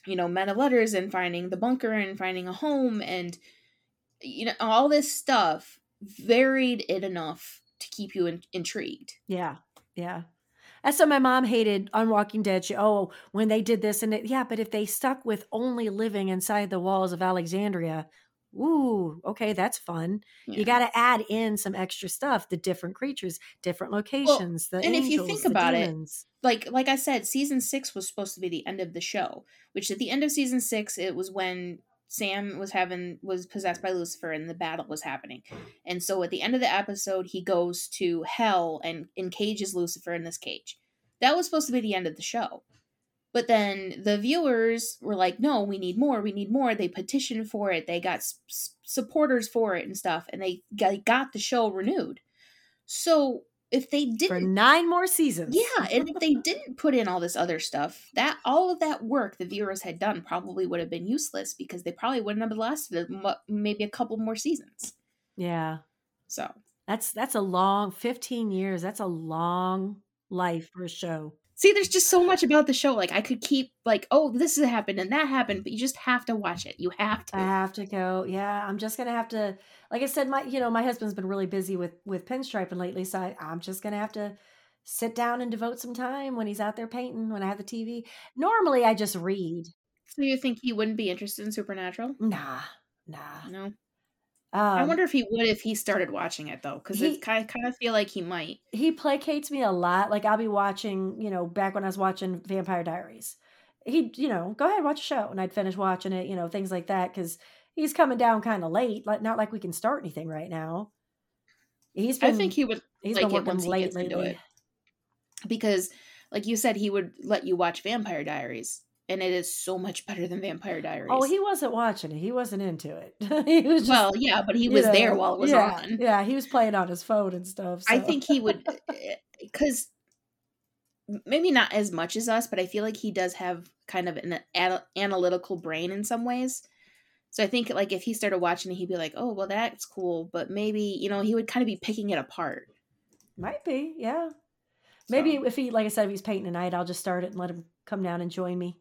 you know men of letters and finding the bunker and finding a home and you know all this stuff varied it enough to keep you in, intrigued. Yeah. Yeah. That's what my mom hated on Walking Dead. She, oh, when they did this and it, yeah, but if they stuck with only living inside the walls of Alexandria, ooh, okay, that's fun. Yeah. You got to add in some extra stuff, the different creatures, different locations, well, the and angels, if you think about demons. it, like like I said, season six was supposed to be the end of the show. Which at the end of season six, it was when Sam was having was possessed by Lucifer and the battle was happening. Hmm. And so at the end of the episode he goes to hell and encages Lucifer in this cage. That was supposed to be the end of the show. But then the viewers were like, "No, we need more. We need more." They petitioned for it. They got s- supporters for it and stuff and they got the show renewed. So if they didn't for nine more seasons. Yeah, and if they didn't put in all this other stuff, that all of that work the viewers had done probably would have been useless because they probably wouldn't have lasted maybe a couple more seasons. Yeah. So that's that's a long 15 years. That's a long life for a show. See, there's just so much about the show. Like I could keep like, oh, this has happened and that happened, but you just have to watch it. You have to. I have to go. Yeah, I'm just gonna have to. Like I said, my you know my husband's been really busy with with pinstriping lately, so I, I'm just gonna have to sit down and devote some time when he's out there painting. When I have the TV, normally I just read. So you think he wouldn't be interested in Supernatural? Nah, nah. No. Um, I wonder if he would if he started watching it though, because I kind of feel like he might. He placates me a lot. Like I'll be watching, you know, back when I was watching Vampire Diaries, he'd, you know, go ahead, watch a show. And I'd finish watching it, you know, things like that. Cause he's coming down kind of late. Like, not like we can start anything right now. He's been, I think he would he's like been working late lately. it. Because, like you said, he would let you watch Vampire Diaries, and it is so much better than Vampire oh, Diaries. Oh, he wasn't watching it. He wasn't into it. he was just, well, yeah, but he was there while it was yeah, on. Yeah, he was playing on his phone and stuff. I think he would, eh, because maybe not as much as us, but I feel like he does have kind of an ana- analytical brain in some ways. So I think like if he started watching it, he'd be like, "Oh, well, that's cool," but maybe you know he would kind of be picking it apart. might be, yeah. Maybe So, if he, like I said, if he's painting tonight, I'll just start it and let him come down and join me.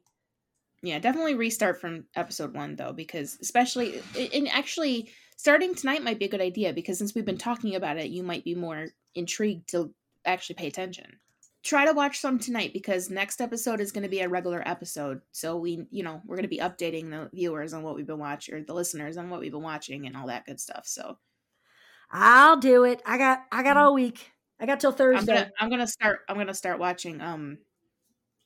Yeah, definitely restart from episode one though, because especially and actually starting tonight might be a good idea because since we've been talking about it, you might be more intrigued to actually pay attention. Try to watch some tonight because next episode is going to be a regular episode. So we, you know, we're going to be updating the viewers on what we've been watching or the listeners on what we've been watching and all that good stuff. So I'll do it. I got, I got all week. I got till I'm Thursday. gonna, I'm gonna start, I'm gonna start watching um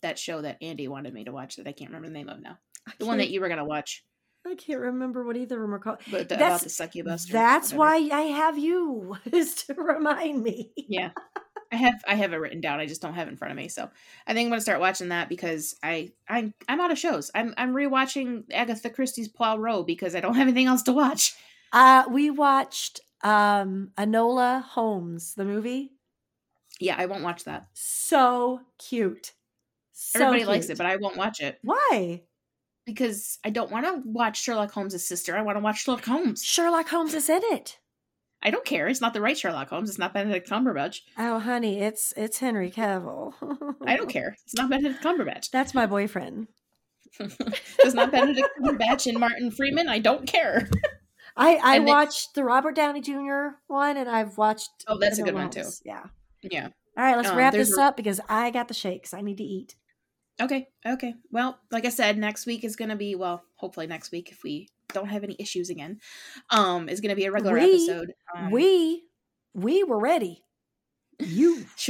that show that Andy wanted me to watch that I can't remember the name of now. The one that you were gonna watch, I can't remember what either of them are called. but the, That's- about the succubus. That's why I have you is to remind me. yeah i have i have it written down i just don't have it in front of me so i think i'm gonna start watching that because i i'm i'm out of shows i'm i'm rewatching agatha christie's Poirot row because i don't have anything else to watch Uh, we watched um Enola Holmes, the movie. yeah i won't watch that So cute. So everybody likes it but i won't watch it Why? because i don't want to watch sherlock holmes' sister i want to watch sherlock holmes Sherlock Holmes is in it. i don't care it's not the right sherlock holmes it's not benedict cumberbatch Oh, honey, it's it's Henry Cavill. i don't care it's not benedict cumberbatch That's my boyfriend. it's not benedict cumberbatch and martin freeman i don't care I I And watched the Robert Downey Jr. one, and I've watched. Oh, that's a good Enola one, too. Yeah. yeah All right, let's Um, wrap this up because I got the shakes. I need to eat. Okay, okay. Well, like I said, next week is gonna be well, hopefully next week if we don't have any issues again. Um, is gonna be a regular We- episode. Um, we we were ready. You.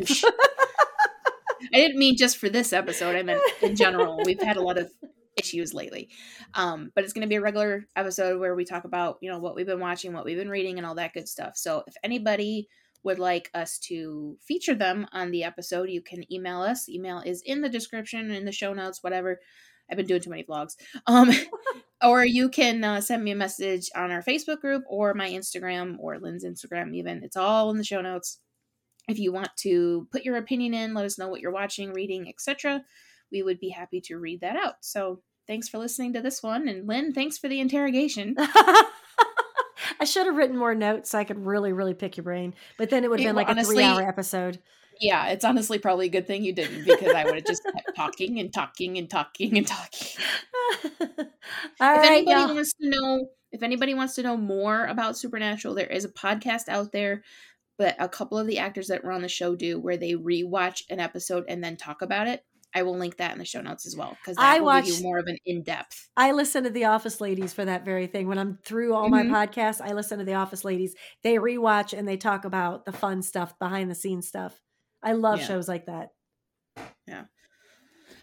I didn't mean just for this episode. I meant in general. We've had a lot of issues lately. Um, but it's gonna be a regular episode where we talk about you know what we've been watching, what we've been reading, and all that good stuff. So if anybody would like us to feature them on the episode, you can email us. Email is in the description, in the show notes, whatever. I've been doing too many vlogs. Um, or you can uh, send me a message on our Facebook group or my Instagram or Lynn's Instagram, even. It's all in the show notes. If you want to put your opinion in, let us know what you're watching, reading, etc. We would be happy to read that out. So thanks for listening to this one. And Lynn, thanks for the interrogation. I should have written more notes so I could really, really pick your brain. But then it would have been like well, a three hour episode. Yeah, it's honestly probably a good thing you didn't because I would have just kept talking and talking and talking and talking. All if right, anybody wants to know if anybody wants to know more about supernatural there is a podcast out there but a couple of the actors that were on the show do where they rewatch an episode and then talk about it i will link that in the show notes as well because that I will give you more of an in-depth I listen to the Office Ladies for that very thing. When I'm through all my Mhm. podcasts, I listen to the Office Ladies. They rewatch and they talk about the fun stuff, behind the scenes stuff. I love Yeah. shows like that. Yeah.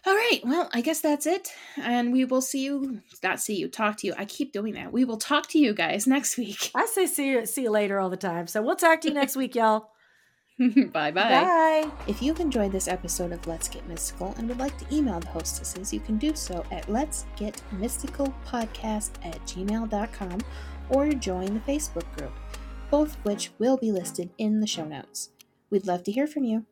All right well i guess that's it and we will see you not see you talk to you i keep doing that we will talk to you guys next week I say see you, see you later all the time. So we'll talk to you next week, y'all. bye bye Bye. If you've enjoyed this episode of Let's Get Mystical and would like to email the hostesses, you can do so at Let's Get Mystical Podcast at gmail.com or join the Facebook group, both which will be listed in the show notes. We'd love to hear from you.